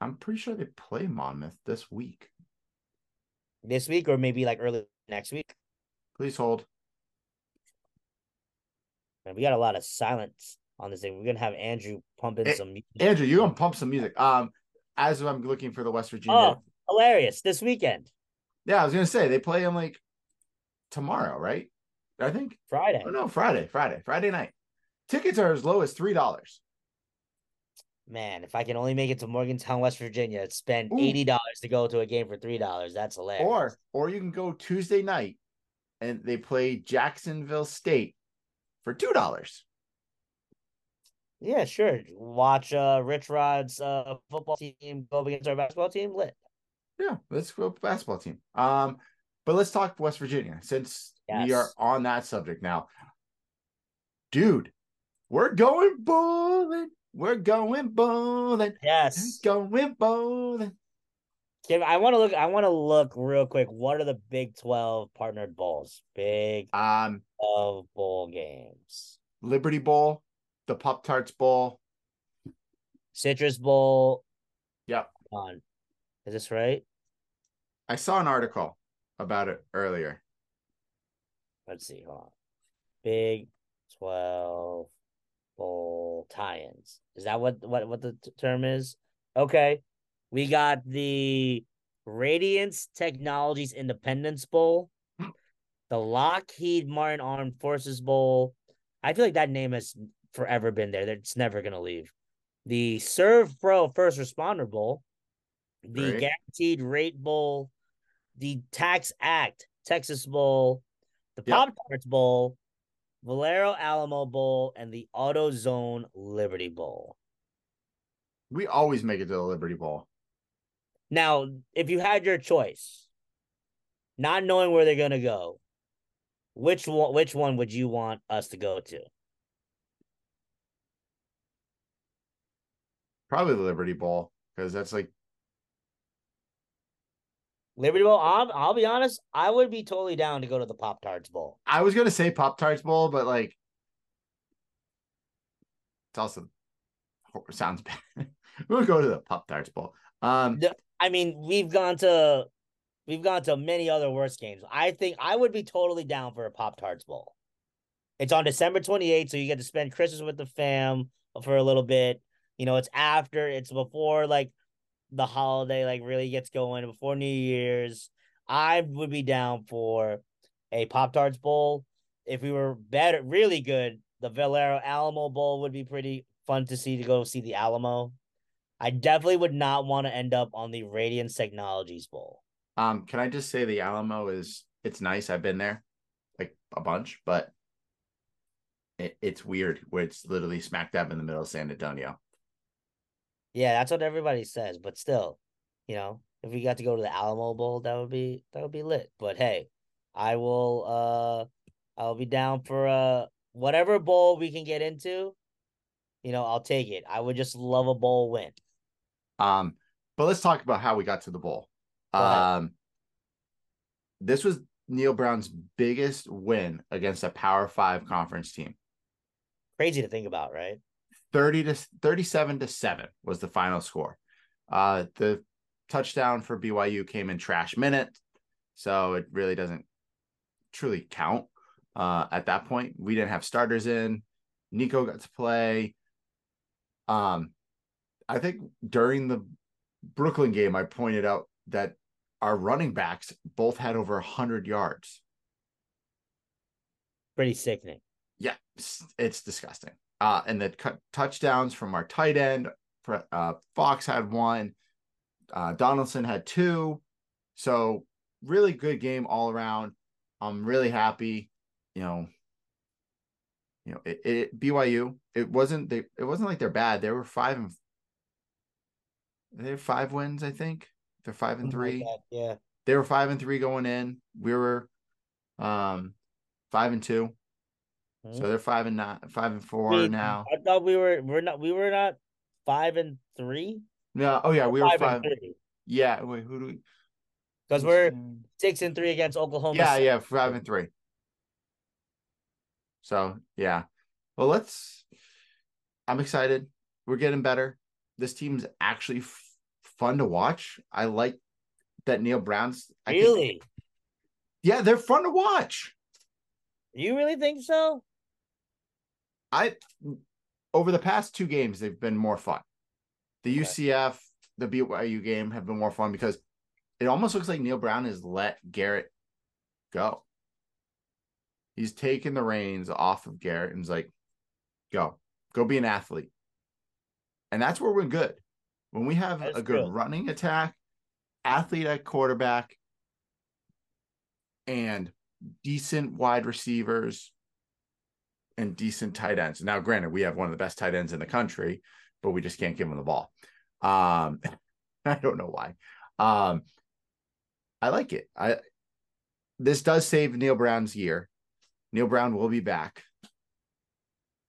I'm pretty sure they play Monmouth this week. This week or maybe like early next week. Please hold. And we got a lot of silence on this thing. We're gonna have Andrew pumping a- some music. Andrew, you're gonna pump some music. Um, as I'm looking for the West Virginia. Oh, hilarious! This weekend. Yeah, I was gonna say they play them like tomorrow, right? I think Friday. Oh no, Friday, Friday, Friday night. Tickets are as low as three dollars man, if I can only make it to Morgantown, West Virginia, spend Ooh. eighty dollars to go to a game for three dollars. That's hilarious. Or or you can go Tuesday night and they play Jacksonville State for two dollars. Yeah, sure. Watch uh Rich Rod's uh football team go against our basketball team. Lit. Yeah, let's go basketball team. Um, but let's talk West Virginia since yes. we are on that subject now. Dude, we're going bowling. We're going bowling. Yes. We're going bowling. Kim, I want to look. I want to look real quick. What are the Big Twelve partnered bowls? Big um of bowl games. Liberty Bowl, the Pop Tarts Bowl, Citrus Bowl. Yep. On, is this right? I saw an article about it earlier. Let's see. Hold on. Big 12 bowl tie-ins. Is that what what what the t- term is? Okay. We got the Radiance Technologies Independence Bowl, the Lockheed Martin Armed Forces Bowl. I feel like that name has forever been there. It's never going to leave. The SERVPRO First Responder Bowl, the Great. Guaranteed Rate Bowl, the TaxAct Texas Bowl, the Pop Tarts Bowl, Valero Alamo Bowl, and the AutoZone Liberty Bowl. We always make it to the Liberty Bowl. Now, if you had your choice, not knowing where they're gonna go, which one which one would you want us to go to? Probably the Liberty Bowl because that's like Liberty Bowl. I'll, I'll be honest. I would be totally down to go to the Pop Tarts Bowl. I was gonna say Pop Tarts Bowl, but like, it's also sounds bad. we'll go to the Pop Tarts Bowl. Um, I mean, we've gone to we've gone to many other worse games. I think I would be totally down for a Pop Tarts Bowl. It's on December 28th, so you get to spend Christmas with the fam for a little bit. You know, it's after, it's before like the holiday like really gets going before New Year's, I would be down for a Pop Tarts Bowl. If we were better, really good, the Valero Alamo Bowl would be pretty fun to see to go see the Alamo. I definitely would not want to end up on the Radiance Technologies Bowl. Um, can I just say the Alamo is it's nice. I've been there like a bunch, but it, it's weird where it's literally smack dab in the middle of San Antonio. Yeah, that's what everybody says, but still, you know, if we got to go to the Alamo Bowl, that would be that would be lit. But hey, I will uh I'll be down for uh whatever bowl we can get into. You know, I'll take it. I would just love a bowl win. Um, but let's talk about how we got to the bowl. Um this was Neal Brown's biggest win against a Power Five conference team. Crazy to think about, right? 30 to 37 to 7 was the final score. Uh, the touchdown for BYU came in trash minute, so it really doesn't truly count. Uh, at that point, we didn't have starters in. Nico got to play. Um, I think during the Brooklyn game, I pointed out that our running backs both had over 100 yards. Pretty sickening. Yeah, it's, it's disgusting uh, and the cut touchdowns from our tight end. Uh, Fox had one, uh, Donaldson had two. So really good game all around. I'm really happy. You know, you know, it, it BYU. It wasn't they. It wasn't like they're bad. They were five and they have five wins. I think they're five and three. Like yeah, they were five and three going in. We were, um, five and two. Hmm? So they're five and nine, five and four now. I thought we were we're not we were not five and three. No, oh yeah, we were five. five yeah, wait, who do we? Because we're six and three against Oklahoma. Yeah, State. yeah, five and three. So yeah, well, let's. I'm excited. We're getting better. This team's actually f- fun to watch. I like that Neal Brown's. I really? Think, yeah, they're fun to watch. You really think so? I over the past two games they've been more fun. The okay. UCF, the BYU game have been more fun because it almost looks like Neal Brown has let Garrett go. He's taken the reins off of Garrett and's like, go, go be an athlete. And that's where we're good. When we have that's a good, good running attack, athlete at quarterback, and decent wide receivers, and decent tight ends. Now, granted, we have one of the best tight ends in the country, but we just can't give him the ball. Um, I don't know why. Um, I like it. I this does save Neal Brown's year. Neal Brown will be back.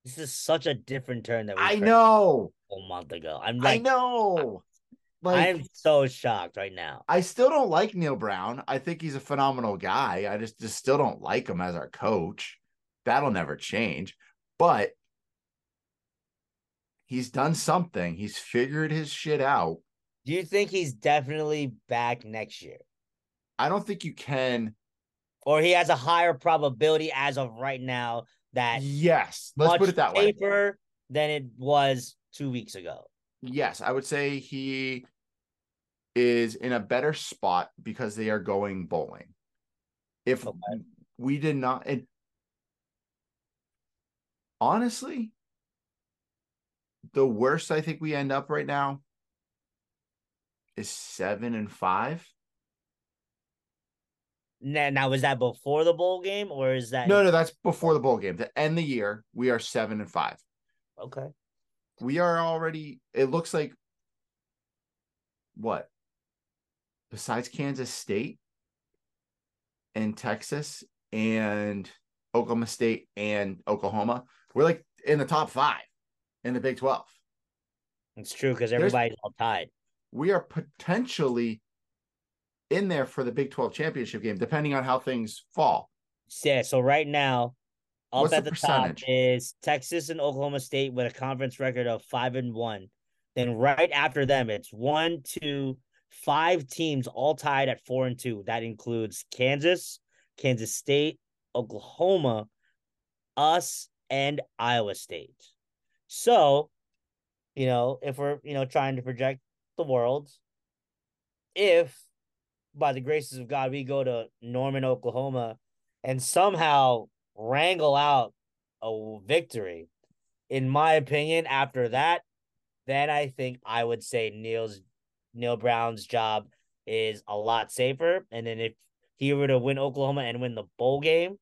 This is such a different turn that we I know a month ago. I'm like, I know. Like, I'm so shocked right now. I still don't like Neal Brown. I think he's a phenomenal guy. I just just still don't like him as our coach. That'll never change. But he's done something. He's figured his shit out. Do you think he's definitely back next year? I don't think you can or he has a higher probability as of right now that yes, let's put it that way. Than it was two weeks ago. Yes, I would say he is in a better spot because they are going bowling. If okay. we did not, it, honestly, the worst I think we end up right now is seven and five. Now, now is that before the bowl game or is that no no that's before the bowl game. To end the year we are seven and five. Okay. We are already it looks like what? Besides kansas state and texas and oklahoma state and oklahoma we're like in the top five in the big 12 it's true because everybody's There's, all tied we are potentially in there for the Big 12 championship game, depending on how things fall. Yeah. So right now, up What's at the, the top is Texas and Oklahoma State with a conference record of five and one. Then right after them, it's one, two, five teams all tied at four and two. That includes Kansas, Kansas State, Oklahoma, us, and Iowa State. So, you know, if we're you know trying to project the world, if by the graces of God, we go to Norman, Oklahoma, and somehow wrangle out a victory. In my opinion, after that, then I think I would say Neal's Neal Brown's job is a lot safer. And then if he were to win Oklahoma and win the bowl game,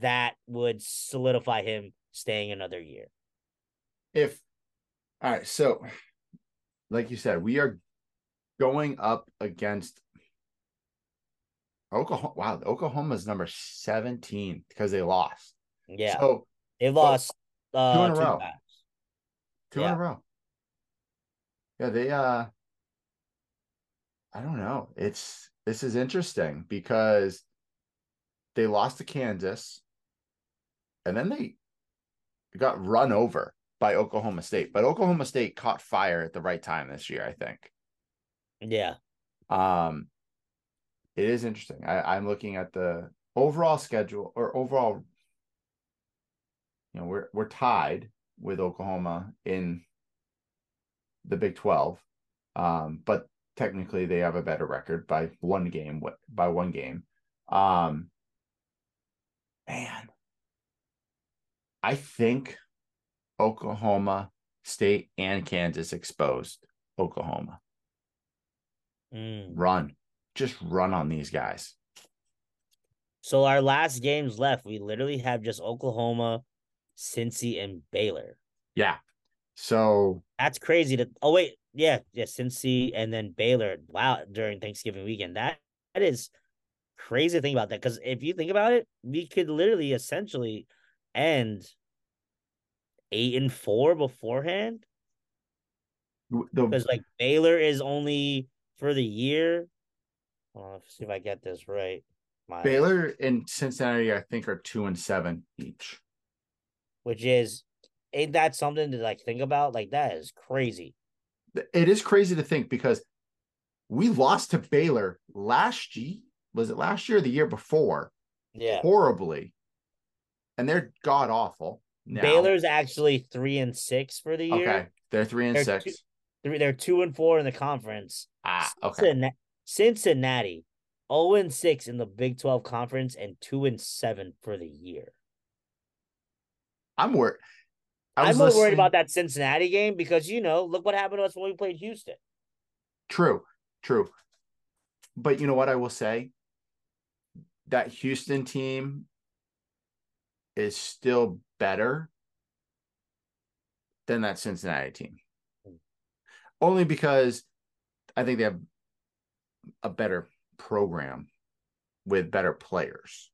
that would solidify him staying another year. If all right, so like you said, we are going up against Oklahoma. Wow, Oklahoma's number 17 because they lost. Yeah. So they lost uh, two in a two row. Times. Two yeah. in a row. Yeah, they uh I don't know. It's this is interesting because they lost to Kansas and then they got run over by Oklahoma State. But Oklahoma State caught fire at the right time this year, I think. Yeah. Um it is interesting. I, I'm looking at the overall schedule or overall, you know, we're we're tied with Oklahoma in the Big 12. Um, but technically they have a better record by one game by one game. Um man. I think Oklahoma State and Kansas exposed Oklahoma. Mm. Run just run on these guys. So our last games left, we literally have just Oklahoma, Cincy, and Baylor. Yeah. So that's crazy to oh wait, yeah, yeah, Cincy and then Baylor. Wow, during Thanksgiving weekend. That that is crazy to think about that. Because if you think about it, we could literally essentially end eight and four beforehand. Because like Baylor is only for the year uh, see if I get this right. My, Baylor and Cincinnati, I think, are two and seven each. Which is, ain't that something to like think about? Like that is crazy. It is crazy to think because we lost to Baylor last year. Was it last year or the year before? Yeah, horribly, and they're god awful. Now. Baylor's actually three and six for the year. Okay, they're three and they're six. Two, three, they're two and four in the conference. Ah, okay. Cincinnati, 0 and 6 in the Big 12 conference and 2 and 7 for the year. I'm worried. I'm more worried about that Cincinnati game because you know, look what happened to us when we played Houston. True, true. But you know what I will say? That Houston team is still better than that Cincinnati team. Only because I think they have a better program with better players.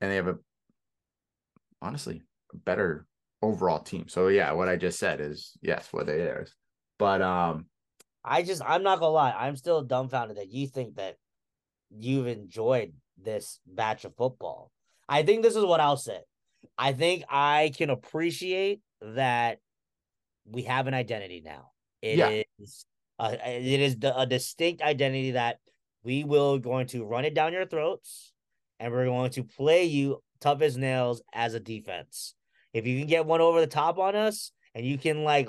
And they have a honestly a better overall team. So yeah, what I just said is yes, what it is. But um I just I'm not gonna lie, I'm still dumbfounded that you think that you've enjoyed this batch of football. I think this is what I'll say. I think I can appreciate that we have an identity now. It yeah. is uh, it is the, a distinct identity that we will going to run it down your throats, and we're going to play you tough as nails as a defense. If you can get one over the top on us, and you can like,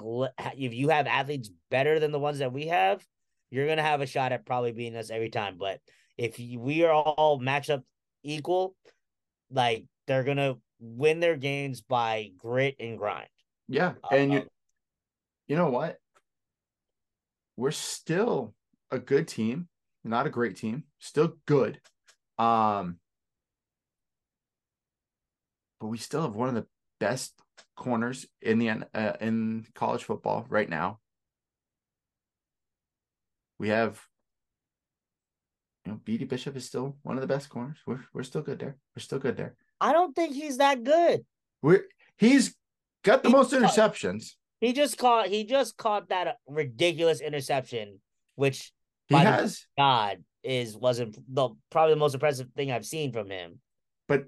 if you have athletes better than the ones that we have, you're gonna have a shot at probably beating us every time. But if we are all matched up equal, like they're gonna win their games by grit and grind. Yeah, and you, uh, you know what? We're still a good team, not a great team, still good. Um, but we still have one of the best corners in the uh, in college football right now. We have you know, Beanie Bishop is still one of the best corners. We're we're still good there. We're still good there. I don't think he's that good. We're he's got the he most interceptions. he just caught he just caught that ridiculous interception, which he has God is wasn't the probably the most impressive thing I've seen from him. But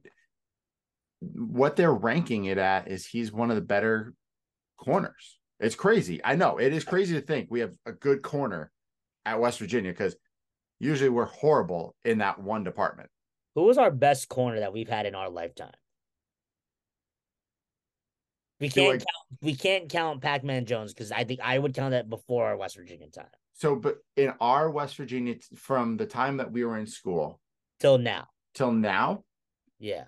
what they're ranking it at is he's one of the better corners. It's crazy. I know it is crazy to think we have a good corner at West Virginia because usually we're horrible in that one department. Who was our best corner that we've had in our lifetime? We can't count, we can't count Pac-Man Jones because I think I would count that before our West Virginia time. So, but in our West Virginia, from the time that we were in school till now, till now, yeah,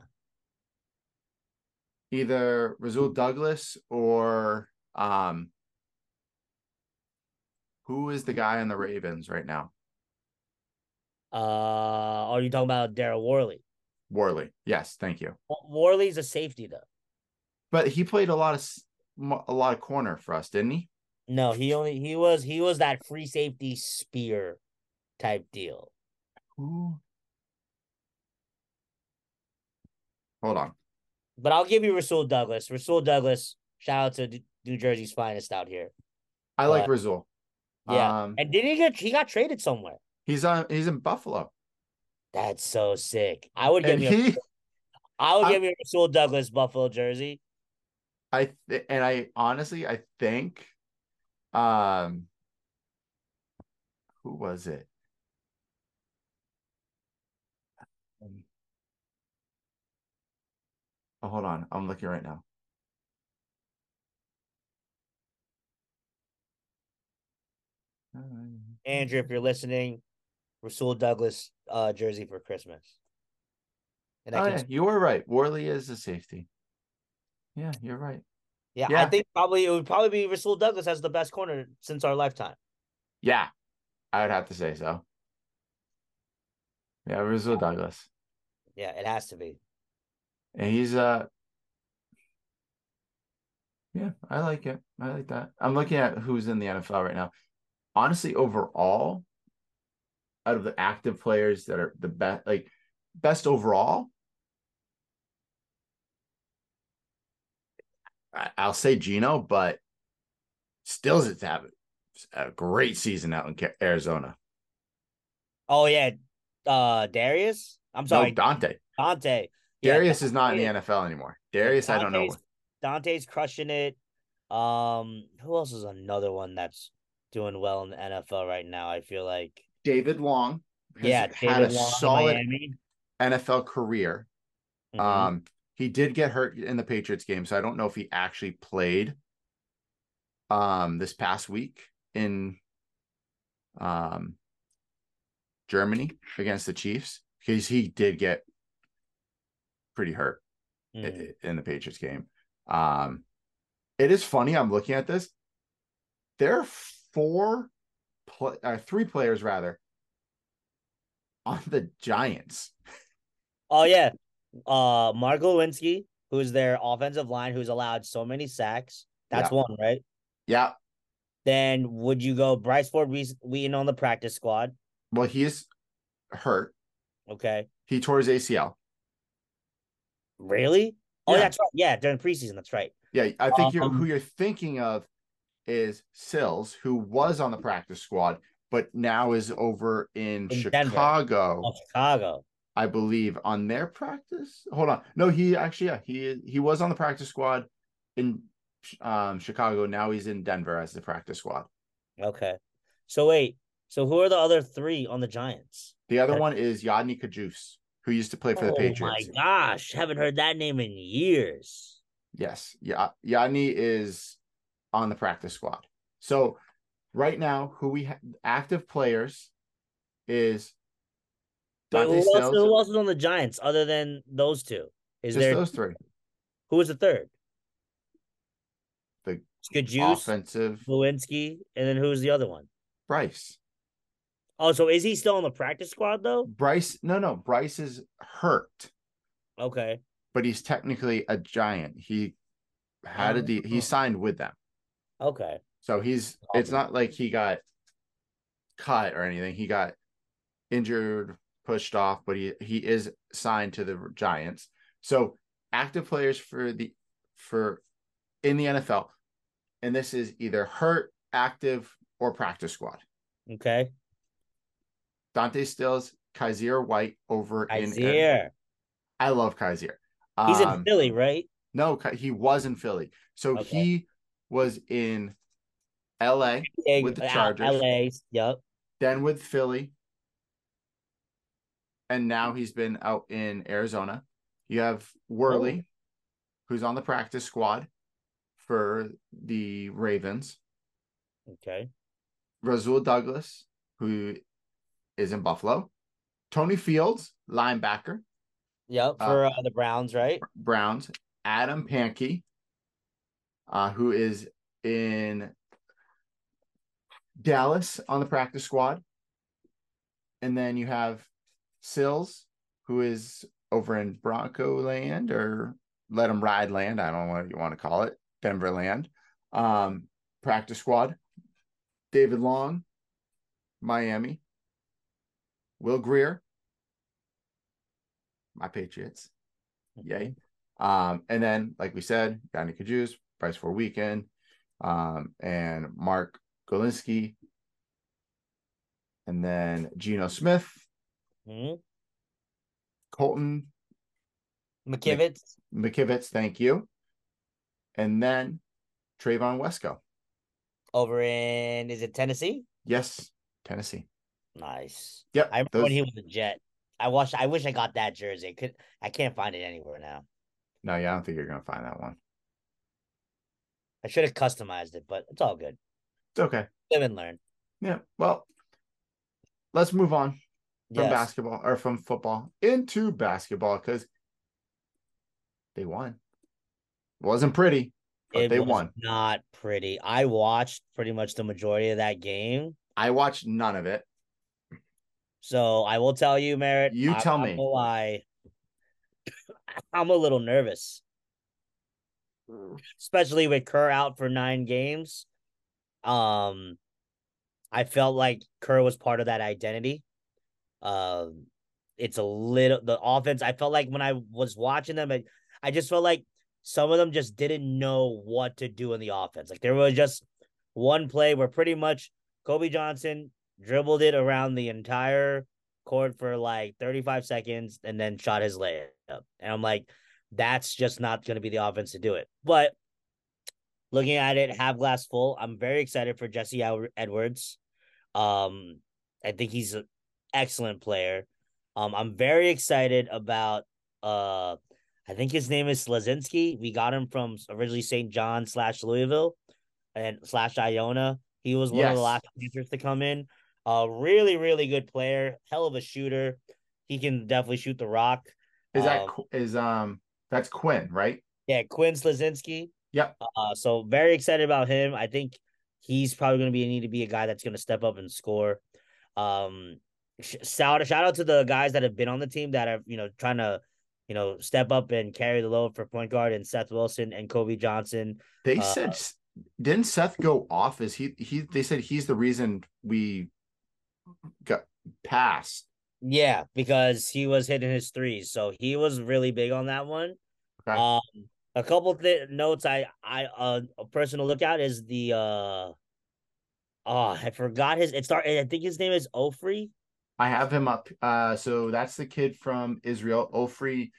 either Rasul Douglas or um, who is the guy on the Ravens right now? Uh, are you talking about Daryl Worley? Worley, yes, thank you. Worley's a safety though. But he played a lot of a lot of corner for us, didn't he? No, he only he was he was that free safety spear type deal. Who? Hold on. But I'll give you Rasul Douglas. Rasul Douglas, shout out to New Jersey's finest out here. I like Rasul. Yeah, um, and did he get he got traded somewhere? He's on. He's in Buffalo. That's so sick. I would give you. He, I would I, give you a Rasul Douglas Buffalo jersey. I th- and I honestly I think, um, who was it? Oh, hold on. I'm looking right now. Andrew, if you're listening, Rasul Douglas uh, jersey for Christmas. And oh, yeah, you were right. Worley is a safety. Yeah, you're right. Yeah, yeah, I think probably it would probably be Rasul Douglas as the best corner since our lifetime. Yeah, I would have to say so. Yeah, Rasul Douglas. Yeah, it has to be. And he's uh yeah, I like it. I like that. I'm looking at who's in the NFL right now. Honestly, overall, out of the active players that are the best, like best overall, I'll say Geno, but Stills is having a great season out in Arizona. Oh yeah, uh Darius. I'm sorry, no, Dante. Dante. Darius yeah, is not in the NFL anymore. Darius, I don't know. Dante's crushing it. Um, who else is another one that's doing well in the NFL right now? I feel like David Long. yeah, had David a Long solid NFL career. Mm-hmm. Um, he did get hurt in the Patriots game, so I don't know if he actually played um this past week in um Germany against the Chiefs because he did get pretty hurt mm. in the Patriots game. Um, it is funny. I'm looking at this. There are four, pl- uh, three players rather, on the Giants. Oh yeah, uh, Mark Glowinski, who's their offensive line, who's allowed so many sacks. That's yeah. one, right? Yeah. Then would you go Bryce Ford Wheaton on the practice squad? Well, he's hurt. Okay. He tore his ACL. Really? Oh, yeah. that's right. Yeah, during preseason, that's right. Yeah, I think um, you're, who you're thinking of is Sills, who was on the practice squad, but now is over in, in Chicago. Oh, Chicago. I believe on their practice. Hold on. No, he actually yeah, he he was on the practice squad in um Chicago. Now he's in Denver as the practice squad. Okay. So wait. So who are the other three on the Giants? The other one is Yodny Cajuste, who used to play for the Patriots. Oh my gosh, haven't heard that name in years. Yes, yeah, Yodny is on the practice squad. So right now, who we have active players is Wait, who, else, who else is on the Giants other than those two? Is Just there those three? Who was the third? The Cajuste, offensive Lewinsky, and then who's the other one? Bryce. Oh, so is he still on the practice squad though? Bryce, no, no, Bryce is hurt. Okay. But he's technically a giant. He had a oh. de- he oh. signed with them. Okay. So he's it's not like he got cut or anything. He got injured, pushed off, but he he is signed to the Giants. So active players for the for in the NFL, and this is either hurt, active, or practice squad. Okay. Dante Stills, Kyzir White over in. I love. He's um, in Philly, right? No, he was in Philly. So okay. he was in LA with the Chargers. LA, yep. Then with Philly. And now he's been out in Arizona. You have Worley, oh. who's on the practice squad for the Ravens. Okay. Rasul Douglas, who is in Buffalo. Tony Fields, linebacker. Yep, for uh, uh, the Browns, right? Browns. Adam Pankey, uh, who is in Dallas on the practice squad. And then you have Sills, who is over in Bronco land or let them ride land. I don't know what you want to call it. Denver land. Um, practice squad. David Long, Miami. Will Grier, my Patriots. Yay. Um, and then, like we said, Yodny Cajuste, Bryce Ford Wheaton, um, and Mark Glowinski, and then Geno Smith, mm-hmm. Colton McKivitz. McKivitz, thank you. And then Trevon Wesco. Over in is it Tennessee? Yes, Tennessee. Nice. Yep. I remember those... when he was a Jet. I watched. I wish I got that jersey. Could I can't find it anywhere now. No, yeah, I don't think you're gonna find that one. I should have customized it, but it's all good. It's okay. Live and learn. Yeah. Well, let's move on from yes. basketball or from football into basketball because they won. It wasn't pretty, but it they won. Not pretty. I watched pretty much the majority of that game. I watched none of it. So I will tell you, Merritt. You tell I, me. Why? I'm a little nervous, especially with Kerr out for nine games. Um, I felt like Kerr was part of that identity. Um, it's a little the offense. I felt like when I was watching them, I, I just felt like some of them just didn't know what to do in the offense. Like there was just one play where pretty much Kobe Johnson dribbled it around the entire court for like 35 seconds and then shot his layup. And I'm like, that's just not going to be the offense to do it. But looking at it half glass full, I'm very excited for Jesse Edwards. Um, I think he's an excellent player. Um, I'm very excited about uh I think his name is Slazinski. We got him from originally St. John slash Louisville and slash Iona. He was one yes. of the last answers to come in. A really, really good player, hell of a shooter. He can definitely shoot the rock. Is that um, is um that's Quinn, right? Yeah, Quinn Slazinski. Yep. Uh, so very excited about him. I think he's probably going to be need to be a guy that's going to step up and score. Um, shout shout out to the guys that have been on the team that are you know trying to you know step up and carry the load for point guard and Seth Wilson and Kobe Johnson. They uh, said didn't Seth go off? Is he he? They said he's the reason we got passed. Yeah, because he was hitting his threes, so he was really big on that one. Okay. Um, a couple th- notes I I uh, a person to look at is the uh oh I forgot his it start I think his name is Ofri. I have him up. Uh, so that's the kid from Israel, Ofri,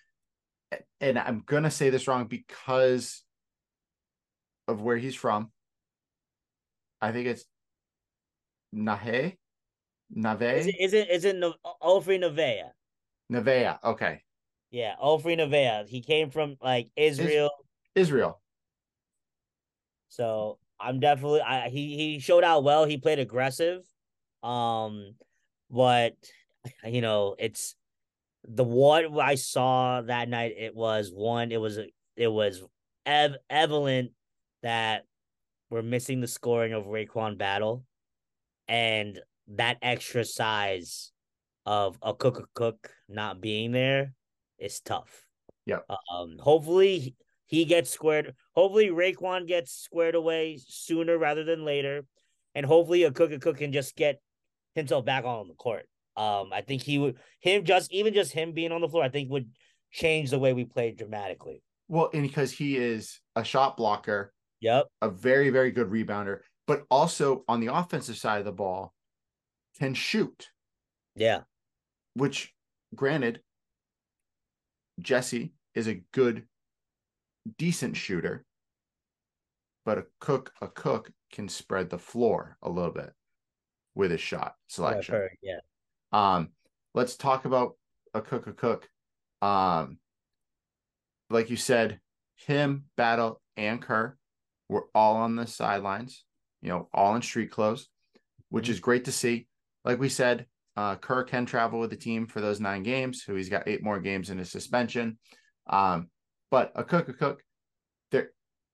and I'm gonna say this wrong because of where he's from. I think it's Nahe. Nave? Is it, is it, is it Ofri Navea? Navea, okay. Yeah, Ofri Naveh. He came from like Israel. Israel. So I'm definitely I he he showed out well. He played aggressive. Um but you know, it's the what I saw that night it was one it was it was ev- evident that we're missing the scoring of RaeQuan Battle and that extra size of a cook a cook not being there is tough. Yeah. Um hopefully he gets squared. Hopefully RaeQuan gets squared away sooner rather than later. And hopefully Akok Akok can just get himself back on the court. Um, I think he would him just even just him being on the floor, I think would change the way we play dramatically. Well, and because he is a shot blocker, yep, a very, very good rebounder, but also on the offensive side of the ball, can shoot. Yeah. Which granted, Jesse is a good, decent shooter, but a cook, a cook can spread the floor a little bit with his shot selection. Yeah. Um, let's talk about Akok Akok. Um, like you said, him, Battle, and Kerr were all on the sidelines, you know, all in street clothes, which mm-hmm. is great to see. Like we said, uh, Kerr can travel with the team for those nine games, so he's got eight more games in his suspension. Um, but Akok Akok, there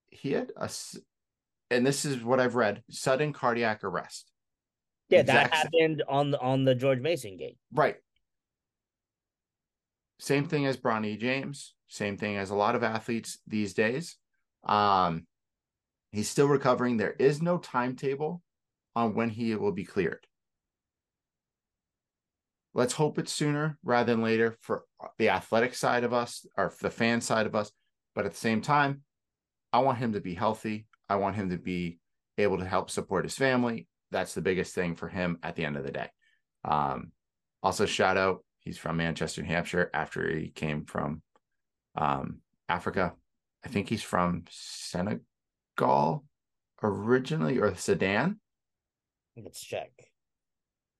he had a, and this is what I've read: sudden cardiac arrest. Yeah, that happened on the on the George Mason game. Right. Same thing as Bronny James. Same thing as a lot of athletes these days. Um, he's still recovering. There is no timetable on when he will be cleared. Let's hope it's sooner rather than later for the athletic side of us or the fan side of us. But at the same time, I want him to be healthy. I want him to be able to help support his family that's the biggest thing for him at the end of the day. Um, also, shout out, he's from Manchester, New Hampshire, after he came from um, Africa. I think he's from Senegal originally or Sudan. Let's check.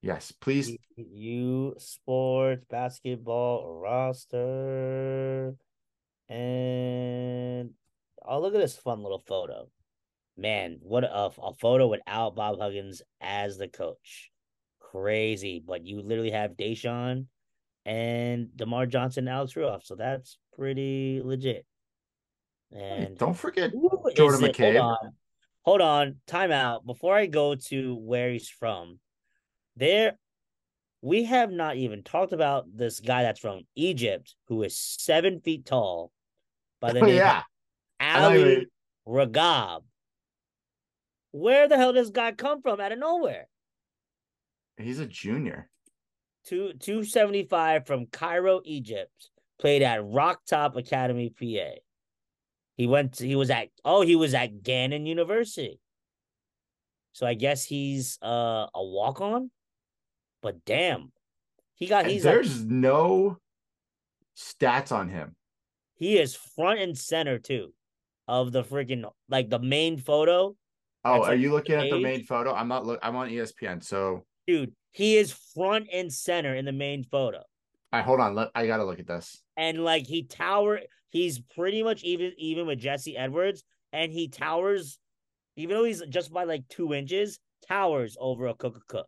Yes, please. You sports basketball roster. And oh, look at this fun little photo man, what a, a photo without Bob Huggins as the coach. Crazy. But you literally have Deshaun and DeMar Johnson, Alex Ruoff. So that's pretty legit. And don't forget Jordan McCabe. Hold on. Hold on. Time out. Before I go to where he's from, there we have not even talked about this guy that's from Egypt who is seven feet tall by the oh, name yeah. Ali Ragab. Where the hell does this guy come from out of nowhere? He's a junior. Two two seventy five from Cairo, Egypt. Played at Rock Top Academy, PA. He went. To, he was at. Oh, he was at Gannon University. So I guess he's uh, a walk on. But damn, he got. He's there's like, no stats on him. He is front and center too, of the freaking like the main photo Oh, are you looking at the main photo? I'm not look. I'm on ESPN. So, dude, he is front and center in the main photo. All right, hold on. Let, I gotta look at this. And like he tower, he's pretty much even even with Jesse Edwards, and he towers, even though he's just by like two inches, towers over Akok Akok.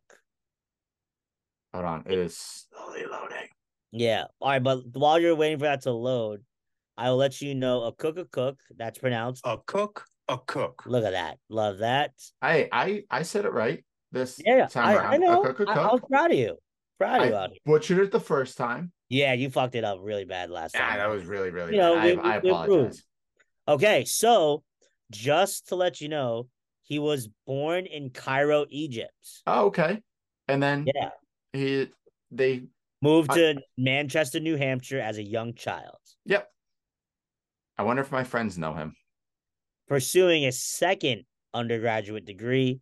Hold on, it is slowly loading. Yeah. All right, but while you're waiting for that to load, I will let you know Akok Akok. That's pronounced a cook a cook. Look at that. Love that. I I I said it right. This yeah, time I, around. I know. Akok, Akok. I, I was proud of you. Proud of you. Butchered it the first time. Yeah, you fucked it up really bad last ah, time. Yeah, that was really really. You know, we, I, I apologize. Okay, so just to let you know, he was born in Cairo, Egypt. Oh, okay. And then yeah, he they moved to Manchester, New Hampshire as a young child. Yep. I wonder if my friends know him pursuing a second undergraduate degree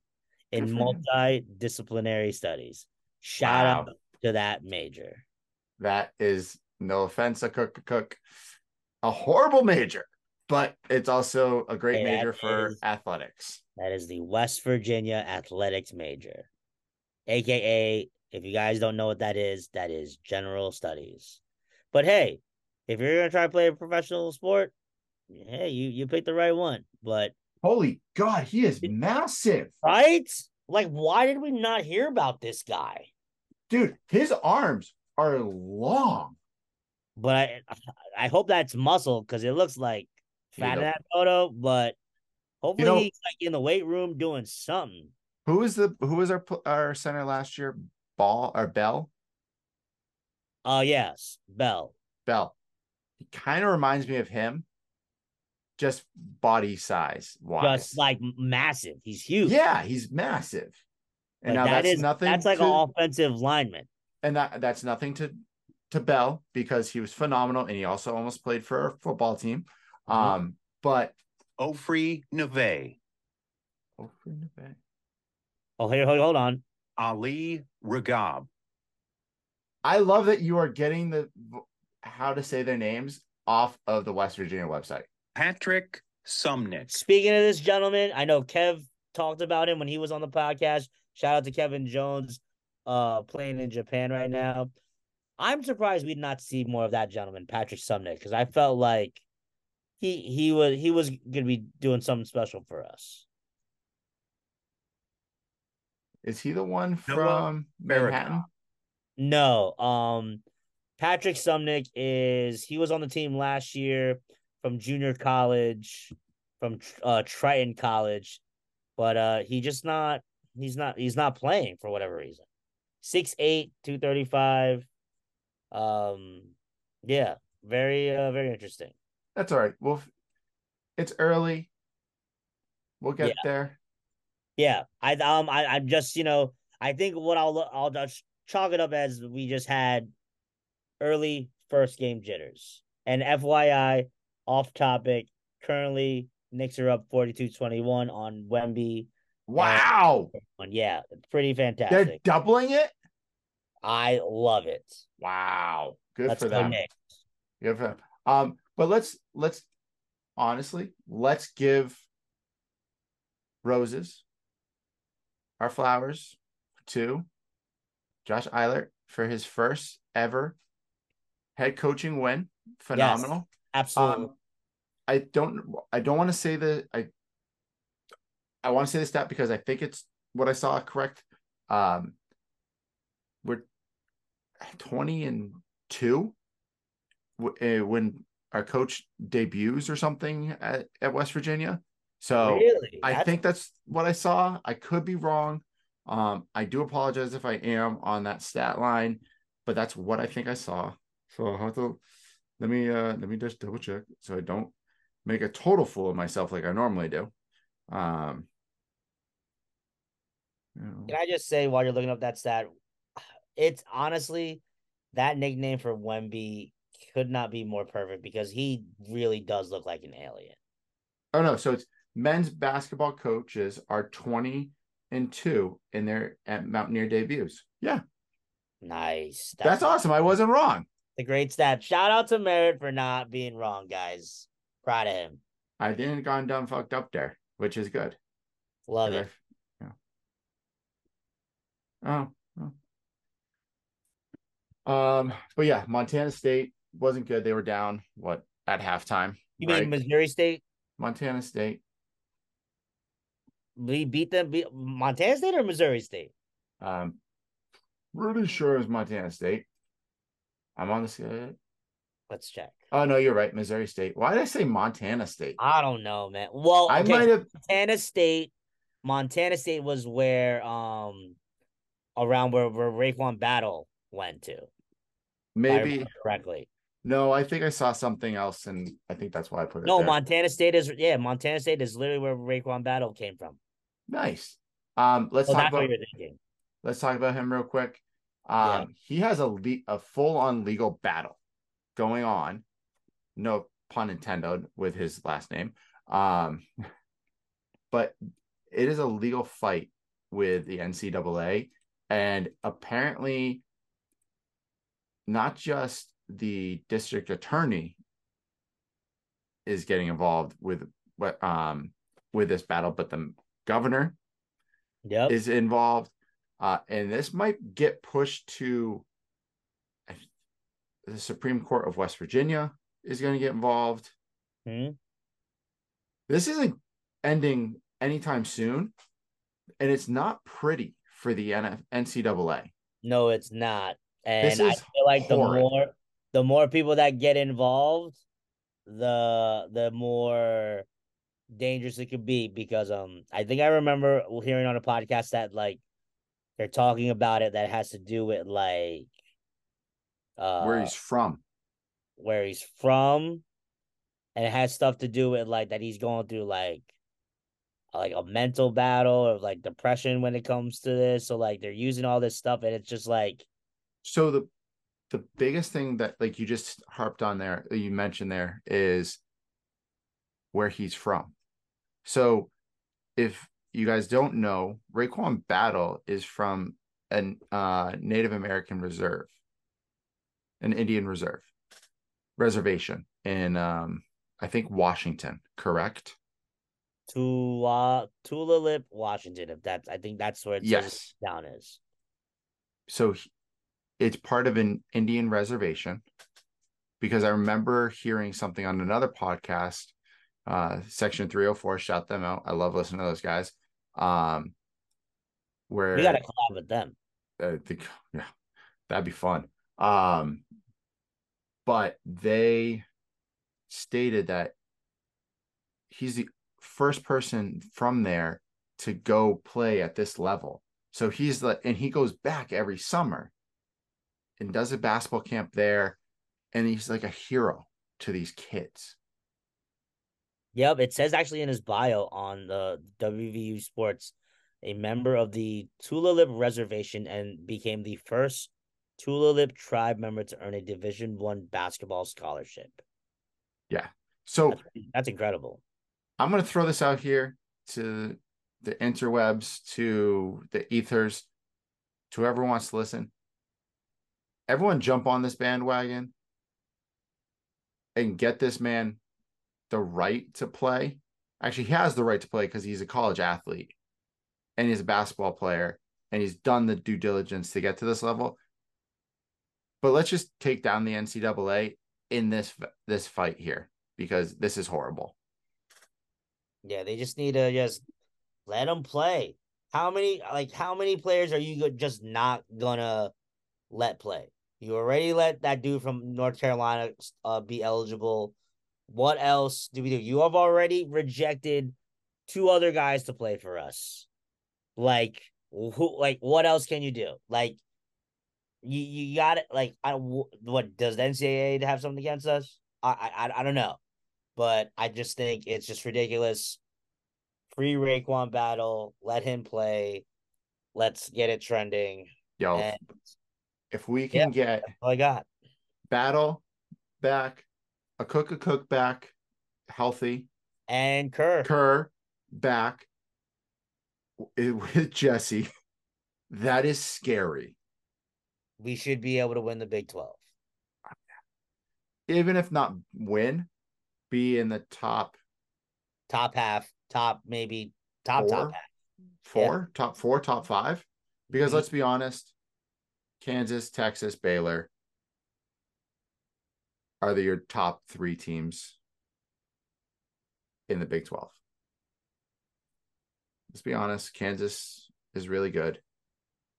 in multidisciplinary studies. Shout wow. out to that major. That is no offense, Akok, Akok, a horrible major, but it's also a great hey, major for is, athletics. That is the West Virginia athletics major, aka If you guys don't know what that is, that is general studies. But hey, if you're gonna try to play a professional sport, hey, you you picked the right one. But holy god, he is massive, right? Like, why did we not hear about this guy? Dude, his arms are long. But I I hope that's muscle because it looks like fat in that photo. But hopefully you know, he's like in the weight room doing something. Who was the who was our our center last year? Ball or Bell? Oh uh, yes, Bell. Bell. He kind of reminds me of him, just body size wise. Just like massive. He's huge. Yeah, he's massive. And but now that that's is, nothing. That's like to, an offensive lineman. And that that's nothing to to Bell because he was phenomenal and he also almost played for our football team. Mm-hmm. Um, but Ofri Naveh. Ofri Naveh. Oh, here, hold, hold on. Ali Ragab. I love that you are getting the how to say their names off of the West Virginia website. Patrick Suemnick. Speaking of this gentleman, I know Kev talked about him when he was on the podcast. Shout out to Kevin Jones, uh, playing in Japan right now. I'm surprised we did not see more of that gentleman, Patrick Suemnick, because I felt like he he was he was gonna be doing something special for us. Is he the one from Manhattan? No. Um Patrick Suemnick is he was on the team last year from junior college, from uh Triton College, but uh he just not he's not he's not playing for whatever reason. 6'8, 235. Um yeah, very uh very interesting. That's all right. Well it's early. We'll get yeah. there. Yeah, I um I I'm just you know I think what I'll I'll just chalk it up as we just had early first game jitters. And FYI, off topic, currently Knicks are up 42-21 on Wemby. Wow. And, yeah, pretty fantastic. They're doubling it? I love it. Wow. Good let's for them. Good for them. Um, but let's let's honestly, let's give roses our flowers to Josh Eilert for his first ever head coaching win. Phenomenal. Yes, absolutely. Um, I don't I don't want to say that I I want to say the stat because I think it's what I saw correct. Um we're 20 and 2 eh, when our coach debuts or something at, at West Virginia. So really? I think that's what I saw. I could be wrong. Um, I do apologize if I am on that stat line, but that's what I think I saw. So I'll have to let me uh let me just double check so I don't make a total fool of myself like I normally do. Um you know. Can I just say while you're looking up that stat, it's honestly that nickname for Wemby could not be more perfect because he really does look like an alien. Oh no, so it's men's basketball coaches are 20 and 2 in their at Mountaineer debuts. Yeah. Nice. That's, That's awesome. I wasn't wrong. The great stat. Shout out to Merritt for not being wrong, guys. Proud of him. I didn't gone dumb fucked up there, which is good. Love it. I, yeah. Oh, oh. Um, but yeah, Montana State wasn't good. They were down what at halftime. You right? mean Missouri State? Montana State. We beat them. Beat Montana State or Missouri State? Um, pretty sure it was Montana State. I'm on the. Let's check. Oh no, you're right. Missouri State. Why did I say Montana State? I don't know, man. Well, I might have Montana State. Montana State was where um around where where RaeQuan Battle went to. Maybe correctly. No, I think I saw something else, and I think that's why I put it. No, there. Montana State is yeah, Montana State is literally where RaeQuan Battle came from. Nice. Um, let's well, talk about. Let's talk about him real quick. Um, yeah. he has a le- a full on legal battle going on. No pun intended with his last name. Um, but it is a legal fight with the NCAA, and apparently, not just the district attorney is getting involved with what um with this battle, but the governor yep. is involved. Uh, and this might get pushed to the Supreme Court of West Virginia is going to get involved. Hmm? This isn't ending anytime soon, and it's not pretty for the NCAA. No, it's not. And I feel like horrid. the more the more people that get involved, the the more dangerous it could be because um I think I remember hearing on a podcast that like they're talking about it that has to do with like uh where he's from. Where he's from. And it has stuff to do with like that he's going through like like a mental battle or like depression when it comes to this. So like they're using all this stuff and it's just like so the the biggest thing that like you just harped on there you mentioned there is where he's from. So if you guys don't know, RaeQuan Battle is from a uh, Native American reserve, an Indian reserve reservation in um, I think Washington, correct? Tula Tulalip, Washington. If that's, I think that's where it's yes down is. So it's part of an Indian reservation because I remember hearing something on another podcast, uh, Section 304, shout them out. I love listening to those guys. Um, where we got to collab with them. I think, yeah, that'd be fun. Um, but they stated that he's the first person from there to go play at this level. So he's the, and he goes back every summer and does a basketball camp there. And he's like a hero to these kids. Yep. It says actually in his bio on the WVU Sports, a member of the Tulalip Reservation and became the first Tulalip tribe member to earn a Division One basketball scholarship. Yeah. So that's, that's incredible. I'm going to throw this out here to the interwebs, to the ethers, to whoever wants to listen. Everyone jump on this bandwagon and get this man the right to play. Actually, he has the right to play because he's a college athlete and he's a basketball player and he's done the due diligence to get to this level. But let's just take down the NCAA in this this fight here because this is horrible. Yeah, they just need to just let them play. How many like how many players are you just not gonna let play? You already let that dude from North Carolina uh, be eligible. What else do we do? You have already rejected two other guys to play for us. Like who? Like what else can you do? Like you you got it. Like I what does the NCAA have something against us? I I I don't know, but I just think it's just ridiculous. Free RaeQuan battle. Let him play. Let's get it trending. Yo, and, if we can yeah, get all I got battle back, Akok cook back, healthy, and Kerr Kerr back with Jesse, that is scary we should be able to win the Big 12. Even if not win, be in the top top half, top maybe top four, top half. Four, yeah. top four, top five. Because mm-hmm. let's be honest, Kansas, Texas, Baylor are the, your top three teams in the Big 12. Let's be honest, Kansas is really good.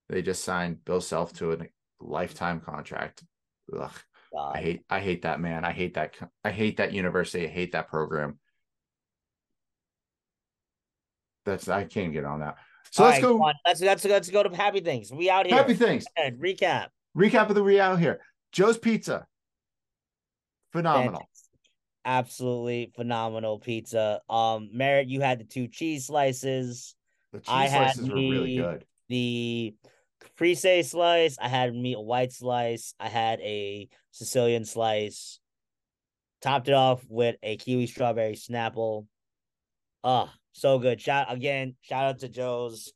They just signed Bill Self to a lifetime contract. Ugh. I hate I hate that man. I hate that I hate that university. I hate that program. That's I can't get on that. So All let's right, go. Let's let's let's go to happy things. We out here. Happy things. recap. Recap of the we out here. Joe's Pizza. Phenomenal. Fantastic. Absolutely phenomenal pizza. Um, Merritt, you had the two cheese slices. The cheese I slices were really good. The caprese slice. I had meat white slice. I had a Sicilian slice. Topped it off with a kiwi strawberry snapple. Oh, so good. Shout again, shout out to Joe's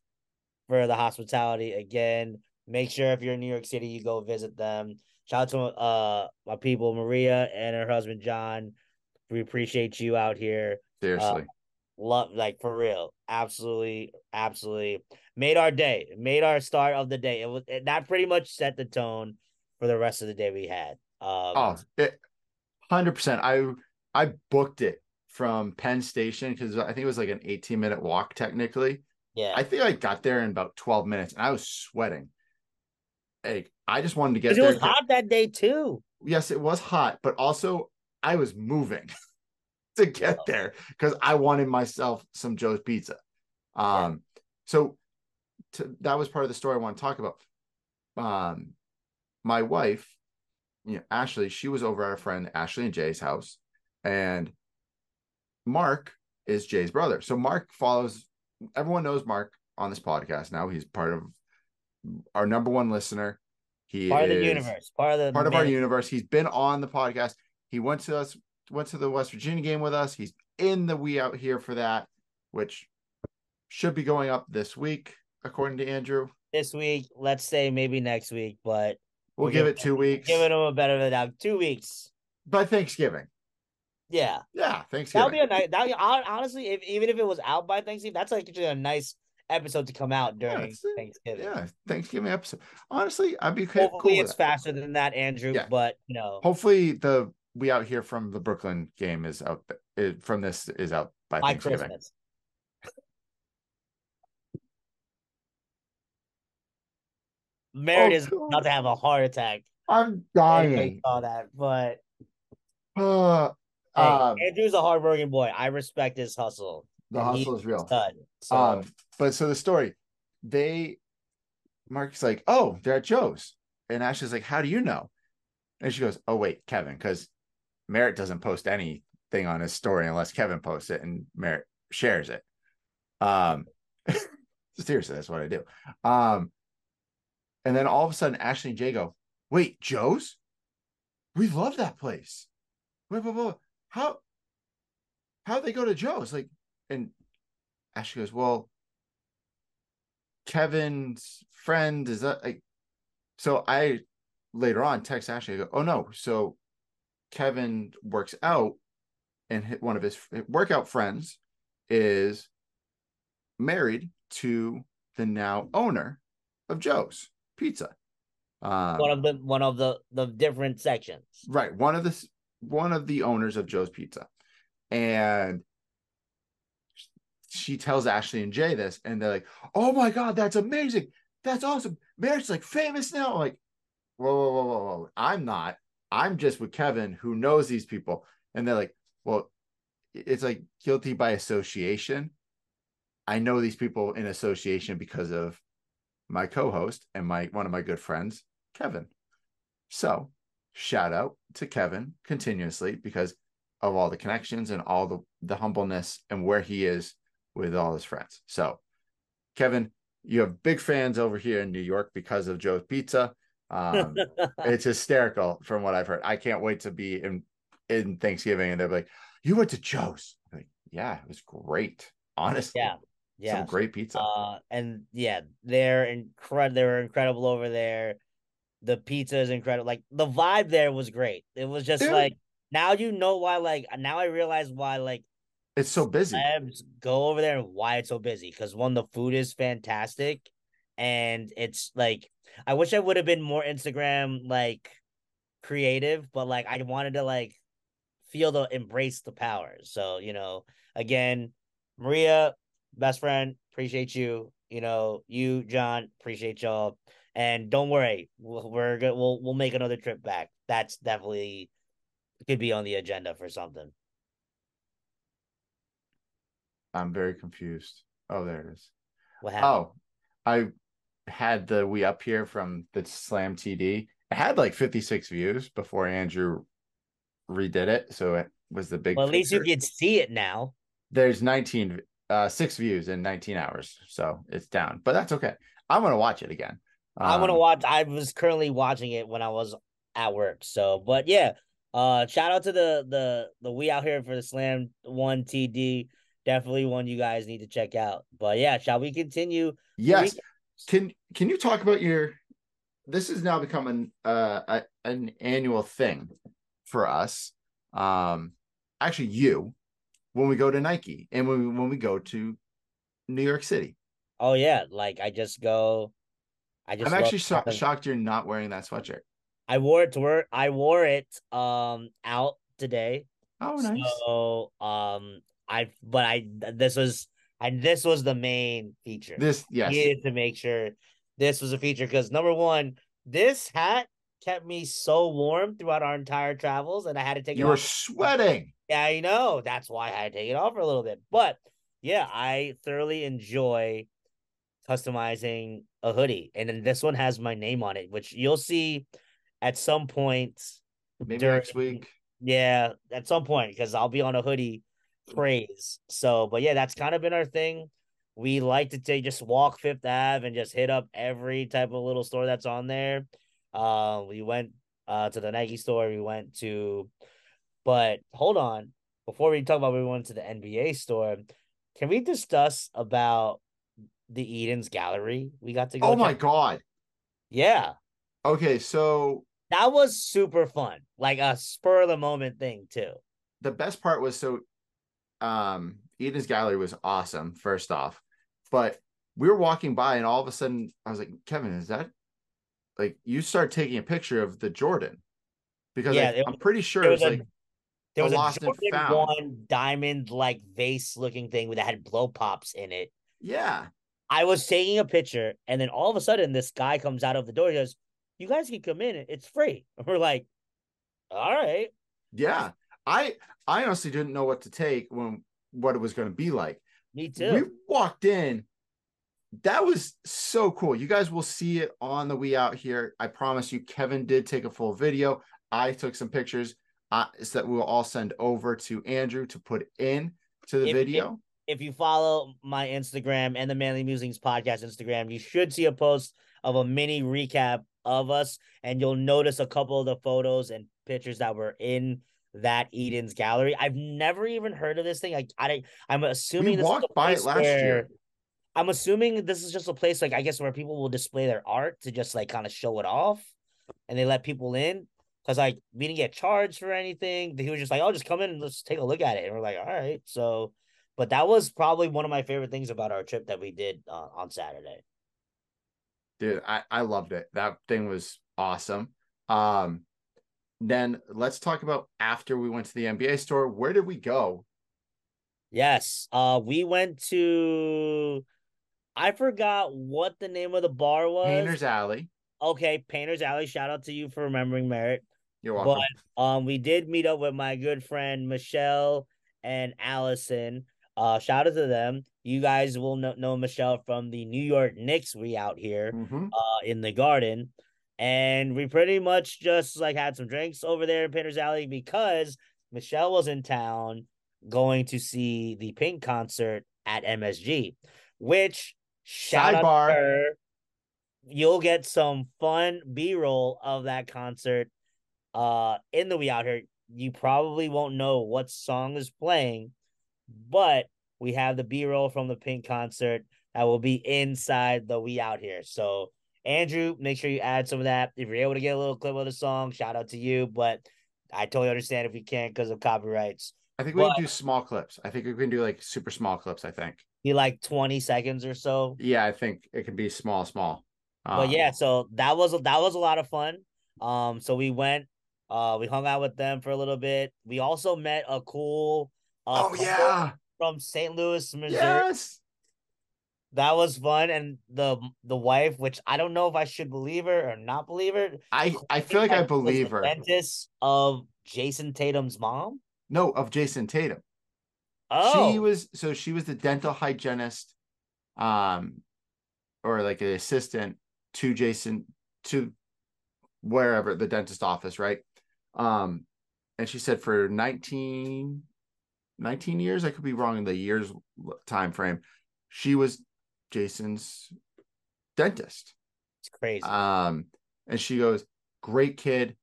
for the hospitality again. Make sure if you're in New York City, you go visit them. Shout out to uh my people, Maria and her husband John. We appreciate you out here. Seriously. Uh, Love like for real. Absolutely, absolutely made our day. Made our start of the day. It was it, that pretty much set the tone for the rest of the day we had. Um, oh, hundred percent. I I booked it from Penn Station because I think it was like an 18 minute walk technically. Yeah. I think I got there in about 12 minutes and I was sweating. Like I just wanted to get there. It was hot that day too. Yes, it was hot, but also I was moving to get there because I wanted myself some Joe's pizza. Um, yeah. so to, that was part of the story I want to talk about. Um, my wife, you know, Ashley, she was over at a friend Ashley and Jay's house, and Mark is Jay's brother. So Mark follows. Everyone knows Mark on this podcast now. He's part of our number one listener. He part of the universe. Part of the part of our universe. He's been on the podcast. He went to us, went to the West Virginia game with us. He's in the we out here for that, which should be going up this week, according to Andrew. This week, let's say maybe next week, but we'll, we'll give it two weeks. Giving him a better than that. Two weeks by Thanksgiving. Yeah. Yeah. Thanksgiving. That'll be a nice. That honestly, if even if it was out by Thanksgiving, that's actually a nice episode to come out during yeah, Thanksgiving. Yeah, Thanksgiving episode. Honestly, I'd be hopefully cool it's faster than that, Andrew. Yeah. But you know, hopefully the we out here from the Brooklyn game is out. It, from this is out by, by Thanksgiving. Christmas. Oh, is about to have a heart attack. I'm dying. I saw that, but uh, hey, um, Andrew's a hardworking boy. I respect his hustle. The hustle is real. Stud, so. Um, but so the story, they, Mark's like, oh, they're at Joe's, and Ashley's like, how do you know? And she goes, oh wait, Kevin, because Merritt doesn't post anything on his story unless Kevin posts it and Merritt shares it. Um, seriously, that's what I do. Um, and then all of a sudden, Ashley and Jay go, wait, Joe's? We love that place. How how they go to Joe's? Like, and Ashley goes, Well, Kevin's friend is that like so I later on text Ashley, I go, Oh no, so Kevin works out and one of his workout friends is married to the now owner of Joe's Pizza. Um, one of the one of the the different sections. Right. One of the one of the owners of Joe's Pizza. And she tells Ashley and Jay this, and they're like, "Oh my god, that's amazing! That's awesome! Merritt's like famous now." I'm like, whoa, whoa, whoa, whoa, whoa! I'm not. I'm just with Kevin, who knows these people, and they're like, "Well, it's like guilty by association." I know these people in association because of my co-host and my one of my good friends, Kevin. So shout out to Kevin continuously because of all the connections and all the, the humbleness and where he is with all his friends. So, Kevin, you have big fans over here in New York because of Joe's Pizza. Um, it's hysterical from what I've heard. I can't wait to be in in Thanksgiving and they're like, "You went to Joe's?" I'm like, yeah, it was great. Honestly, yeah, yeah, some great pizza. Uh, and yeah, they're incredible. They were incredible over there. The pizza is incredible. Like the vibe there was great. It was just Dude. like now you know why. Like now I realize why. Like it's so busy. Go over there and why it's so busy. Because one, the food is fantastic, and it's like I wish I would have been more Instagram like creative, but like I wanted to like feel the embrace the power. So you know, again, Maria, best friend, appreciate you. You know, you John, appreciate y'all. And don't worry, we're good. We'll we'll make another trip back. That's definitely could be on the agenda for something. I'm very confused. Oh, there it is. What happened? Oh, I had the we up here from the Slam TD. It had like 56 views before Andrew redid it, so it was the big. Well, at least you can see it now. There's 19, uh, six views in 19 hours, so it's down, but that's okay. I'm gonna watch it again. Um, I'm gonna watch. I was currently watching it when I was at work. So, but yeah, uh, shout out to the the the we out here for the Slam One TD. Definitely one you guys need to check out. But yeah, shall we continue? Yes. Can Can you talk about your? This has now become an uh a, an annual thing for us. Um, actually, you when we go to Nike and when we, when we go to New York City. Oh yeah, like I just go. I just. I'm actually so- shocked you're not wearing that sweatshirt. I wore it to work. I wore it um out today. Oh, nice. So um, I but I this was and this was the main feature. This yes, needed to make sure this was a feature because number one, this hat kept me so warm throughout our entire travels, and I had to take. You it were off. sweating. Yeah, I know. That's why I had to take it off for a little bit. But yeah, I thoroughly enjoy customizing a hoodie, and then this one has my name on it, which you'll see at some point. Maybe during, next week. Yeah, at some point because I'll be on a hoodie craze. So, but yeah, that's kind of been our thing. We like to take just walk Fifth Ave and just hit up every type of little store that's on there. Uh, we went uh to the Nike store. We went to, but hold on, before we talk about we went to the NBA store, can we discuss about the Eden's Gallery we got to go? Oh my god! Yeah. Okay, so that was super fun, like a spur of the moment thing too. The best part was so, um, Eden's Gallery was awesome. First off, but we were walking by, and all of a sudden, I was like, "Kevin, is that like you start taking a picture of the Jordan because yeah, like, I'm pretty sure it was, like there was a Jordan one diamond like vase looking thing that had blow pops in it. Yeah. I was taking a picture, and then all of a sudden, this guy comes out of the door. He goes, "You guys can come in. It's free." And we're like, "All right." Yeah, I I honestly didn't know what to take when what it was going to be like. Me too. We walked in, that was so cool. You guys will see it on the We Out here. I promise you, Kevin did take a full video. I took some pictures uh, so that we'll all send over to Andrew to put in to the if, video. If, if you follow my Instagram and the Manly Musings podcast Instagram, you should see a post of a mini recap of us, and you'll notice a couple of the photos and pictures that were in that Eden's gallery. I've never even heard of this thing. I, I I'm assuming we walked by it last year. I'm assuming this is just a place like I guess where people will display their art to just like kind of show it off, and they let people in because like we didn't get charged for anything. He was just like, "Oh, just come in and let's take a look at it," and we're like, "All right." So, but that was probably one of my favorite things about our trip that we did uh, on Saturday. Dude, I I loved it. That thing was awesome. Um, then let's talk about after we went to the NBA store. Where did we go? Yes, uh, we went to I forgot what the name of the bar was. Painter's Alley. Okay, Painter's Alley. Shout out to you for remembering Merritt. You're welcome. But um, we did meet up with my good friend Michelle and Allison. Uh, shout out to them. You guys will know, know Michelle from the New York Knicks. We out here mm-hmm. uh in the garden, and we pretty much just like had some drinks over there in Painter's Alley because Michelle was in town going to see the Pink concert at MSG, which Shout Sidebar. You'll get some fun B roll of that concert uh in the We Out Here. You probably won't know what song is playing, but we have the B roll from the Pink concert that will be inside the We Out Here. So Andrew, make sure you add some of that. If you're able to get a little clip of the song, shout out to you. But I totally understand if you can't because of copyrights. I think we but, can do small clips. I think we can do like super small clips. I think be like 20 seconds or so. Yeah, I think it can be small, small. Um, but yeah, so that was that was a lot of fun. Um, so we went, uh, we hung out with them for a little bit. We also met a cool, uh, oh yeah, from St. Louis, Missouri. Yes, that was fun, and the the wife, which I don't know if I should believe her or not believe her. I I feel like I believe her. Dentist of Jayson Tatum's mom. No, of Jayson Tatum. Oh, she was so she was the dental hygienist, um, or like an assistant to Jayson to wherever the dentist office, right? Um, and she said for 19, 19 years, I could be wrong in the years time frame. She was Jayson's dentist. It's crazy. Um, and she goes, great kid.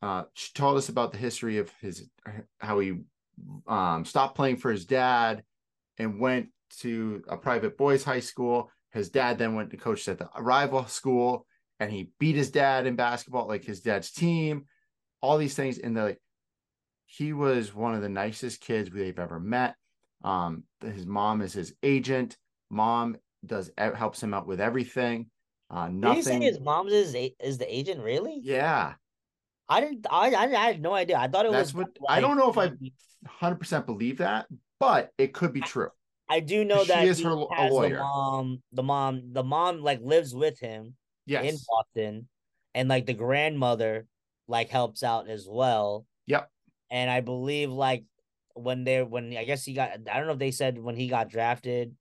Uh, she told us about the history of his how he um, stopped playing for his dad and went to a private boys high school. His dad then went to coach at the rival school and he beat his dad in basketball, like his dad's team, all these things. And the like, he was one of the nicest kids we've ever met. Um, his mom is his agent. Mom does helps him out with everything. Uh, nothing. his mom's is is the agent really? Yeah. I didn't. I I, I had no idea. I thought it That's was. what like, I don't know if I hundred percent believe that, but it could be true. I do know that she is her a lawyer. The mom, the mom, the mom like lives with him. Yes. in Boston, and like the grandmother like helps out as well. Yep. And I believe like when they when I guess he got I don't know if they said when he got drafted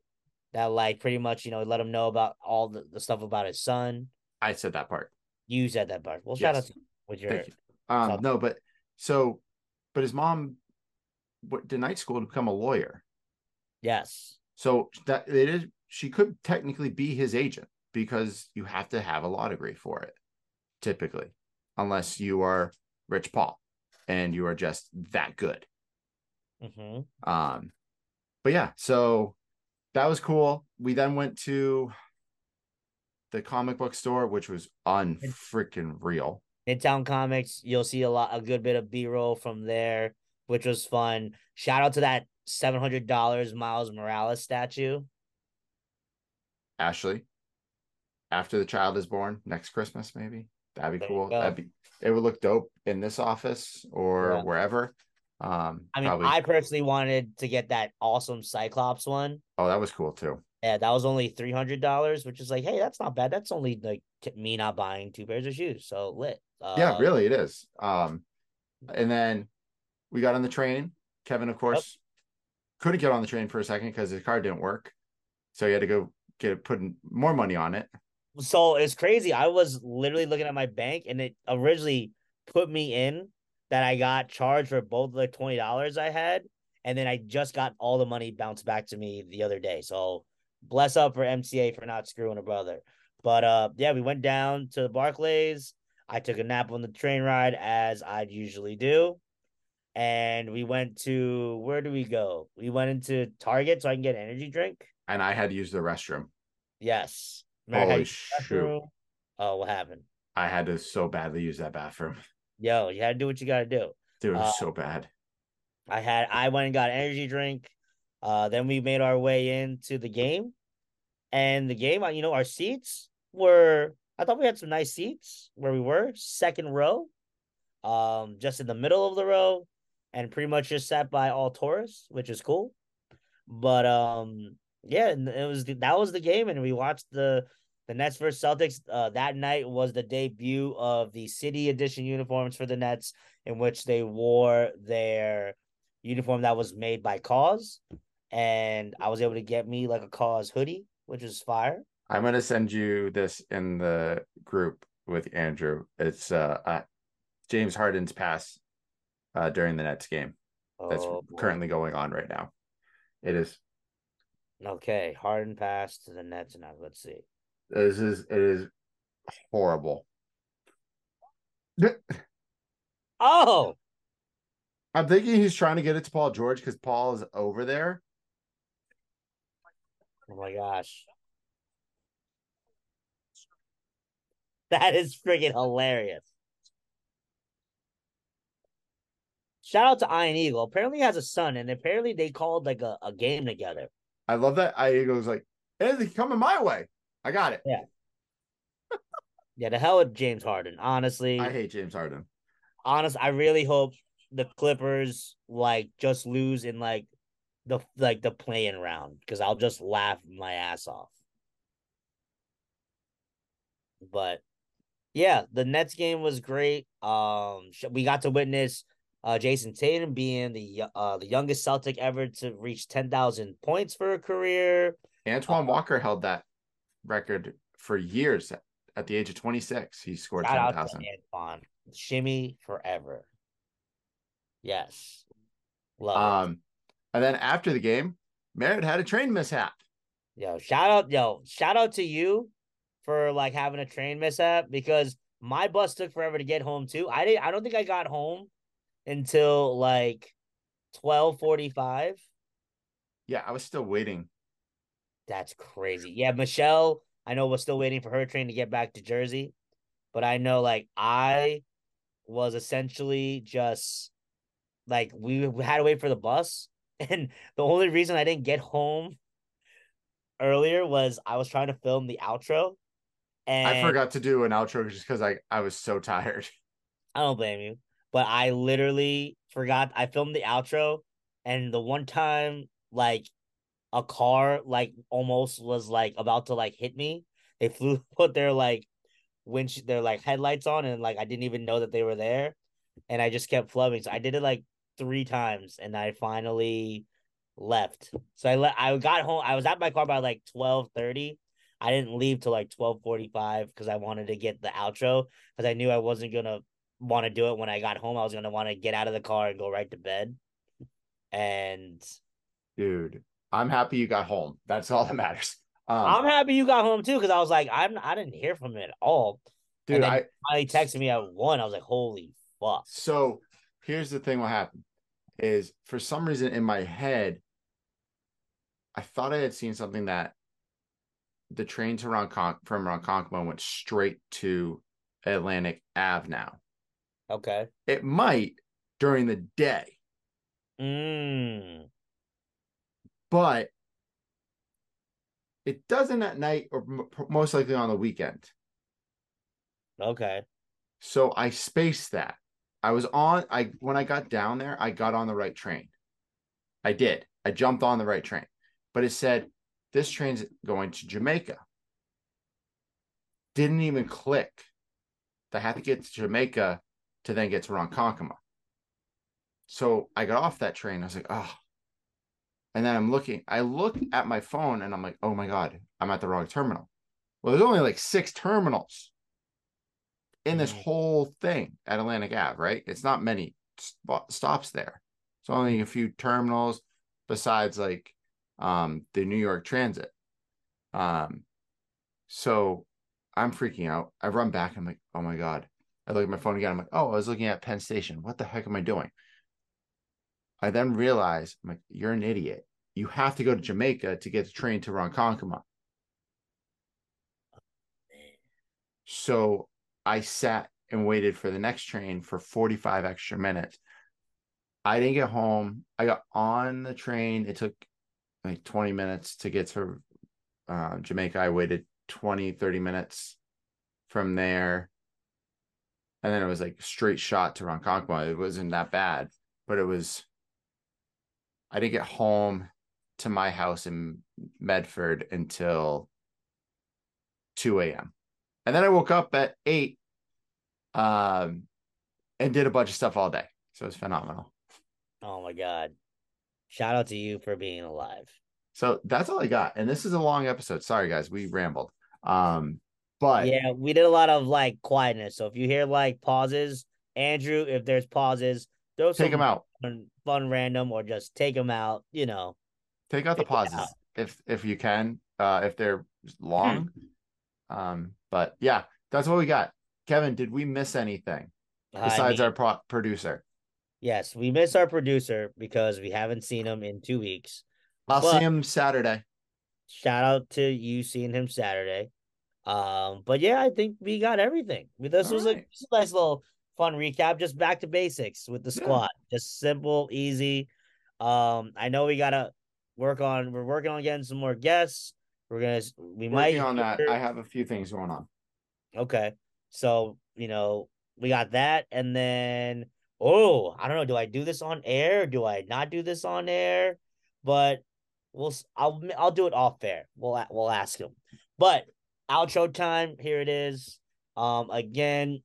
that like pretty much you know let him know about all the, the stuff about his son. I said that part. You said that part. Well, yes. shout out to with your. You. Um, no, but so, but his mom went to night school to become a lawyer. Yes. So that it is. She could technically be his agent because you have to have a law degree for it, typically, unless you are Rich Paul and you are just that good. Mm-hmm. Um, but yeah, so that was cool. We then went to the comic book store, which was unfreaking real. Midtown Comics, you'll see a lot, a good bit of B roll from there, which was fun. Shout out to that seven hundred dollars Miles Morales statue. Ashley, after the child is born next Christmas, maybe that'd be there cool. That'd be it would look dope in this office or yeah. wherever. Um, I mean, probably... I personally wanted to get that awesome Cyclops one. Oh, that was cool too. Yeah, that was only three hundred dollars, which is like, hey, that's not bad. That's only like me not buying two pairs of shoes. So lit. Uh, yeah, really, it is. Um, and then we got on the train. Kevin, of course, yep. couldn't get on the train for a second because his car didn't work, so he had to go get putting more money on it. So it's crazy. I was literally looking at my bank, and it originally put me in that I got charged for both the twenty dollars I had, and then I just got all the money bounced back to me the other day. So bless up for MCA for not screwing a brother. But uh, yeah, we went down to the Barclays. I took a nap on the train ride as I usually do. And we went to where do we go? We went into Target so I can get an energy drink. And I had to use the restroom. Yes. Holy shoot. Oh, what happened? I had to so badly use that bathroom. Yo, you had to do what you gotta do. Dude, it was uh, so bad. I had I went and got an energy drink. Uh, then we made our way into the game, and the game, you know, our seats were. I thought we had some nice seats where we were, second row, um, just in the middle of the row, and pretty much just sat by all tourists, which is cool. But um, yeah, it was the, that was the game, and we watched the the Nets versus Celtics. Uh, that night was the debut of the City Edition uniforms for the Nets, in which they wore their uniform that was made by KAWS, and I was able to get me like a KAWS hoodie, which is fire. I'm gonna send you this in the group with Andrew. It's uh, uh James Harden's pass uh, during the Nets game that's oh, currently going on right now. It is okay. Harden pass to the Nets now. Let's see. This is it is horrible. oh, I'm thinking he's trying to get it to Paul George because Paul is over there. Oh my gosh. That is freaking hilarious. Shout out to Ian Eagle. Apparently, he has a son, and apparently they called like a, a game together. I love that Ian Eagle's like, anything coming my way. I got it. Yeah. yeah, the hell with James Harden. Honestly, I hate James Harden. Honest, I really hope the Clippers like just lose in like the like the playing round because I'll just laugh my ass off. But yeah, the Nets game was great. Um, we got to witness uh Jayson Tatum being the uh the youngest Celtic ever to reach ten thousand points for a career. Antoine uh, Walker held that record for years. At the age of 26, he scored 10,000. Antoine. Shimmy forever. Yes. Love um, it. And then after the game, Merritt had a train mishap. Yo, shout out, yo, shout out to you for like having a train mishap because my bus took forever to get home too. I didn't I don't think I got home until like 1245. Yeah, I was still waiting that's crazy. Yeah, Michelle, I know we're still waiting for her train to get back to Jersey, but I know like I was essentially just like we, we had to wait for the bus, and the only reason I didn't get home earlier was I was trying to film the outro. And I forgot to do an outro just because I, I was so tired. I don't blame you. But I literally forgot I filmed the outro and the one time like a car like almost was like about to like hit me. They flew put their like winch their like headlights on and like I didn't even know that they were there. And I just kept flubbing. So I did it like three times and I finally left. So I let I got home. I was at my car by like twelve thirty. I didn't leave till like twelve forty five because I wanted to get the outro because I knew I wasn't gonna want to do it when I got home. I was gonna want to get out of the car and go right to bed. And dude, I'm happy you got home. That's all that matters. Um, I'm happy you got home too because I was like, I'm I didn't hear from him at all. Dude, I finally texted me at one. I was like, holy fuck. So here's the thing: what happened is for some reason in my head, I thought I had seen something that the train to Ronconc from Ronkonkoma went straight to Atlantic Ave now. Okay. It might during the day. Mm. But it doesn't at night or most likely on the weekend. Okay. So I spaced that. I was on I when I got down there, I got on the right train. I did. I jumped on the right train but it said this train's going to Jamaica. Didn't even click. I had to get to Jamaica to then get to Ronkonkoma. So I got off that train. I was like, oh. And then I'm looking, I look at my phone and I'm like, oh my God, I'm at the wrong terminal. Well, there's only like six terminals in this whole thing at Atlantic Ave, right? It's not many stops there. It's only a few terminals besides like um, the New York Transit. Um, so I'm freaking out. I run back. I'm like, oh my God. I look at my phone again. I'm like, oh, I was looking at Penn Station. What the heck am I doing? I then realized, I'm like, you're an idiot. You have to go to Jamaica to get the train to Ronkonkoma. So I sat and waited for the next train for 45 extra minutes. I didn't get home. I got on the train. It took like 20 minutes to get to uh, Jamaica. I waited 20, 30 minutes from there. And then it was like straight shot to Ronkonkoma. It wasn't that bad, but it was. I didn't get home to my house in Medford until 2 a.m. And then I woke up at 8 um, and did a bunch of stuff all day. So it was phenomenal. Oh my God. Shout out to you for being alive. So that's all I got. And this is a long episode. Sorry guys, we rambled. Um but yeah, we did a lot of like quietness. So if you hear like pauses, Andrew, if there's pauses, those take them out. Fun, fun, random, or just take them out. You know, take out the pauses out. if if you can, uh, if they're long. um, but yeah, that's what we got. Kevin, did we miss anything besides I mean, our pro- producer? Yes, we miss our producer because we haven't seen him in two weeks. I'll but see him Saturday. Shout out to you seeing him Saturday. Um, but yeah, I think we got everything. This All was right. a, a, nice little fun recap, just back to basics with the squad. Yeah. Just simple, easy. Um, I know we gotta work on we're working on getting some more guests. We're gonna we working might on that. I have a few things going on. Okay. So, you know, we got that, and then oh, I don't know. Do I do this on air? Do I not do this on air? But we'll I'll I'll do it off there. We'll we'll ask him. But outro time. Here it is. Um, again,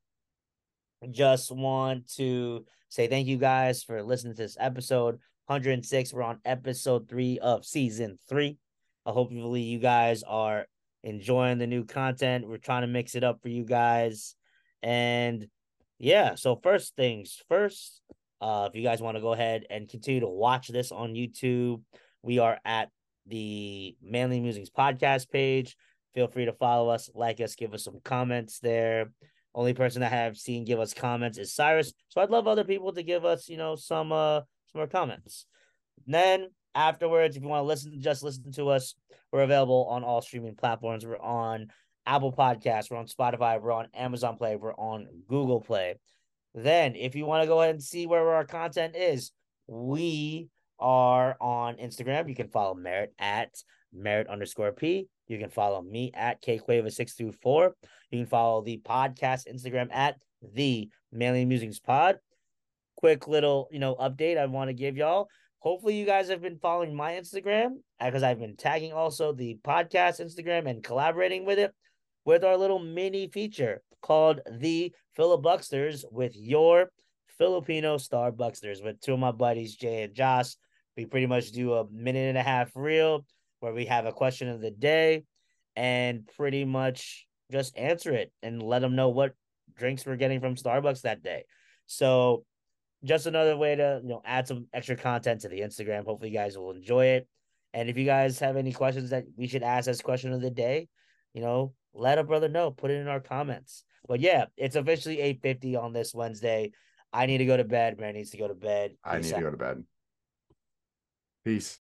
just want to say thank you guys for listening to this episode 106. We're on episode three of season three. I hopefully you guys are enjoying the new content. We're trying to mix it up for you guys. And yeah, so first things first, uh, if you guys want to go ahead and continue to watch this on YouTube, we are at the Manly Musings podcast page. Feel free to follow us, like us, give us some comments there. Only person that I have seen give us comments is Cyrus. So I'd love other people to give us, you know, some uh some more comments. And then afterwards, if you want to listen, just listen to us. We're available on all streaming platforms. We're on Apple Podcasts, we're on Spotify, we're on Amazon Play, we're on Google Play. Then, if you want to go ahead and see where our content is, we are on Instagram. You can follow Merit at Merit underscore P. You can follow me at KQuava624. You can follow the podcast Instagram at the Manly Musings Pod. Quick little, you know, update I want to give y'all. Hopefully, you guys have been following my Instagram uh, because I've been tagging also the podcast Instagram and collaborating with it with our little mini feature called the Filibucksters with your Filipino Starbucksters with two of my buddies, Jay and Josh. We pretty much do a minute and a half reel where we have a question of the day and pretty much just answer it and let them know what drinks we're getting from Starbucks that day. So just another way to you know add some extra content to the Instagram. Hopefully, you guys will enjoy it. And if you guys have any questions that we should ask as question of the day, you know, let a brother know. Put it in our comments. But yeah, it's officially eight fifty on this Wednesday. I need to go to bed. Man needs to go to bed. Peace I need out. to go to bed. Peace.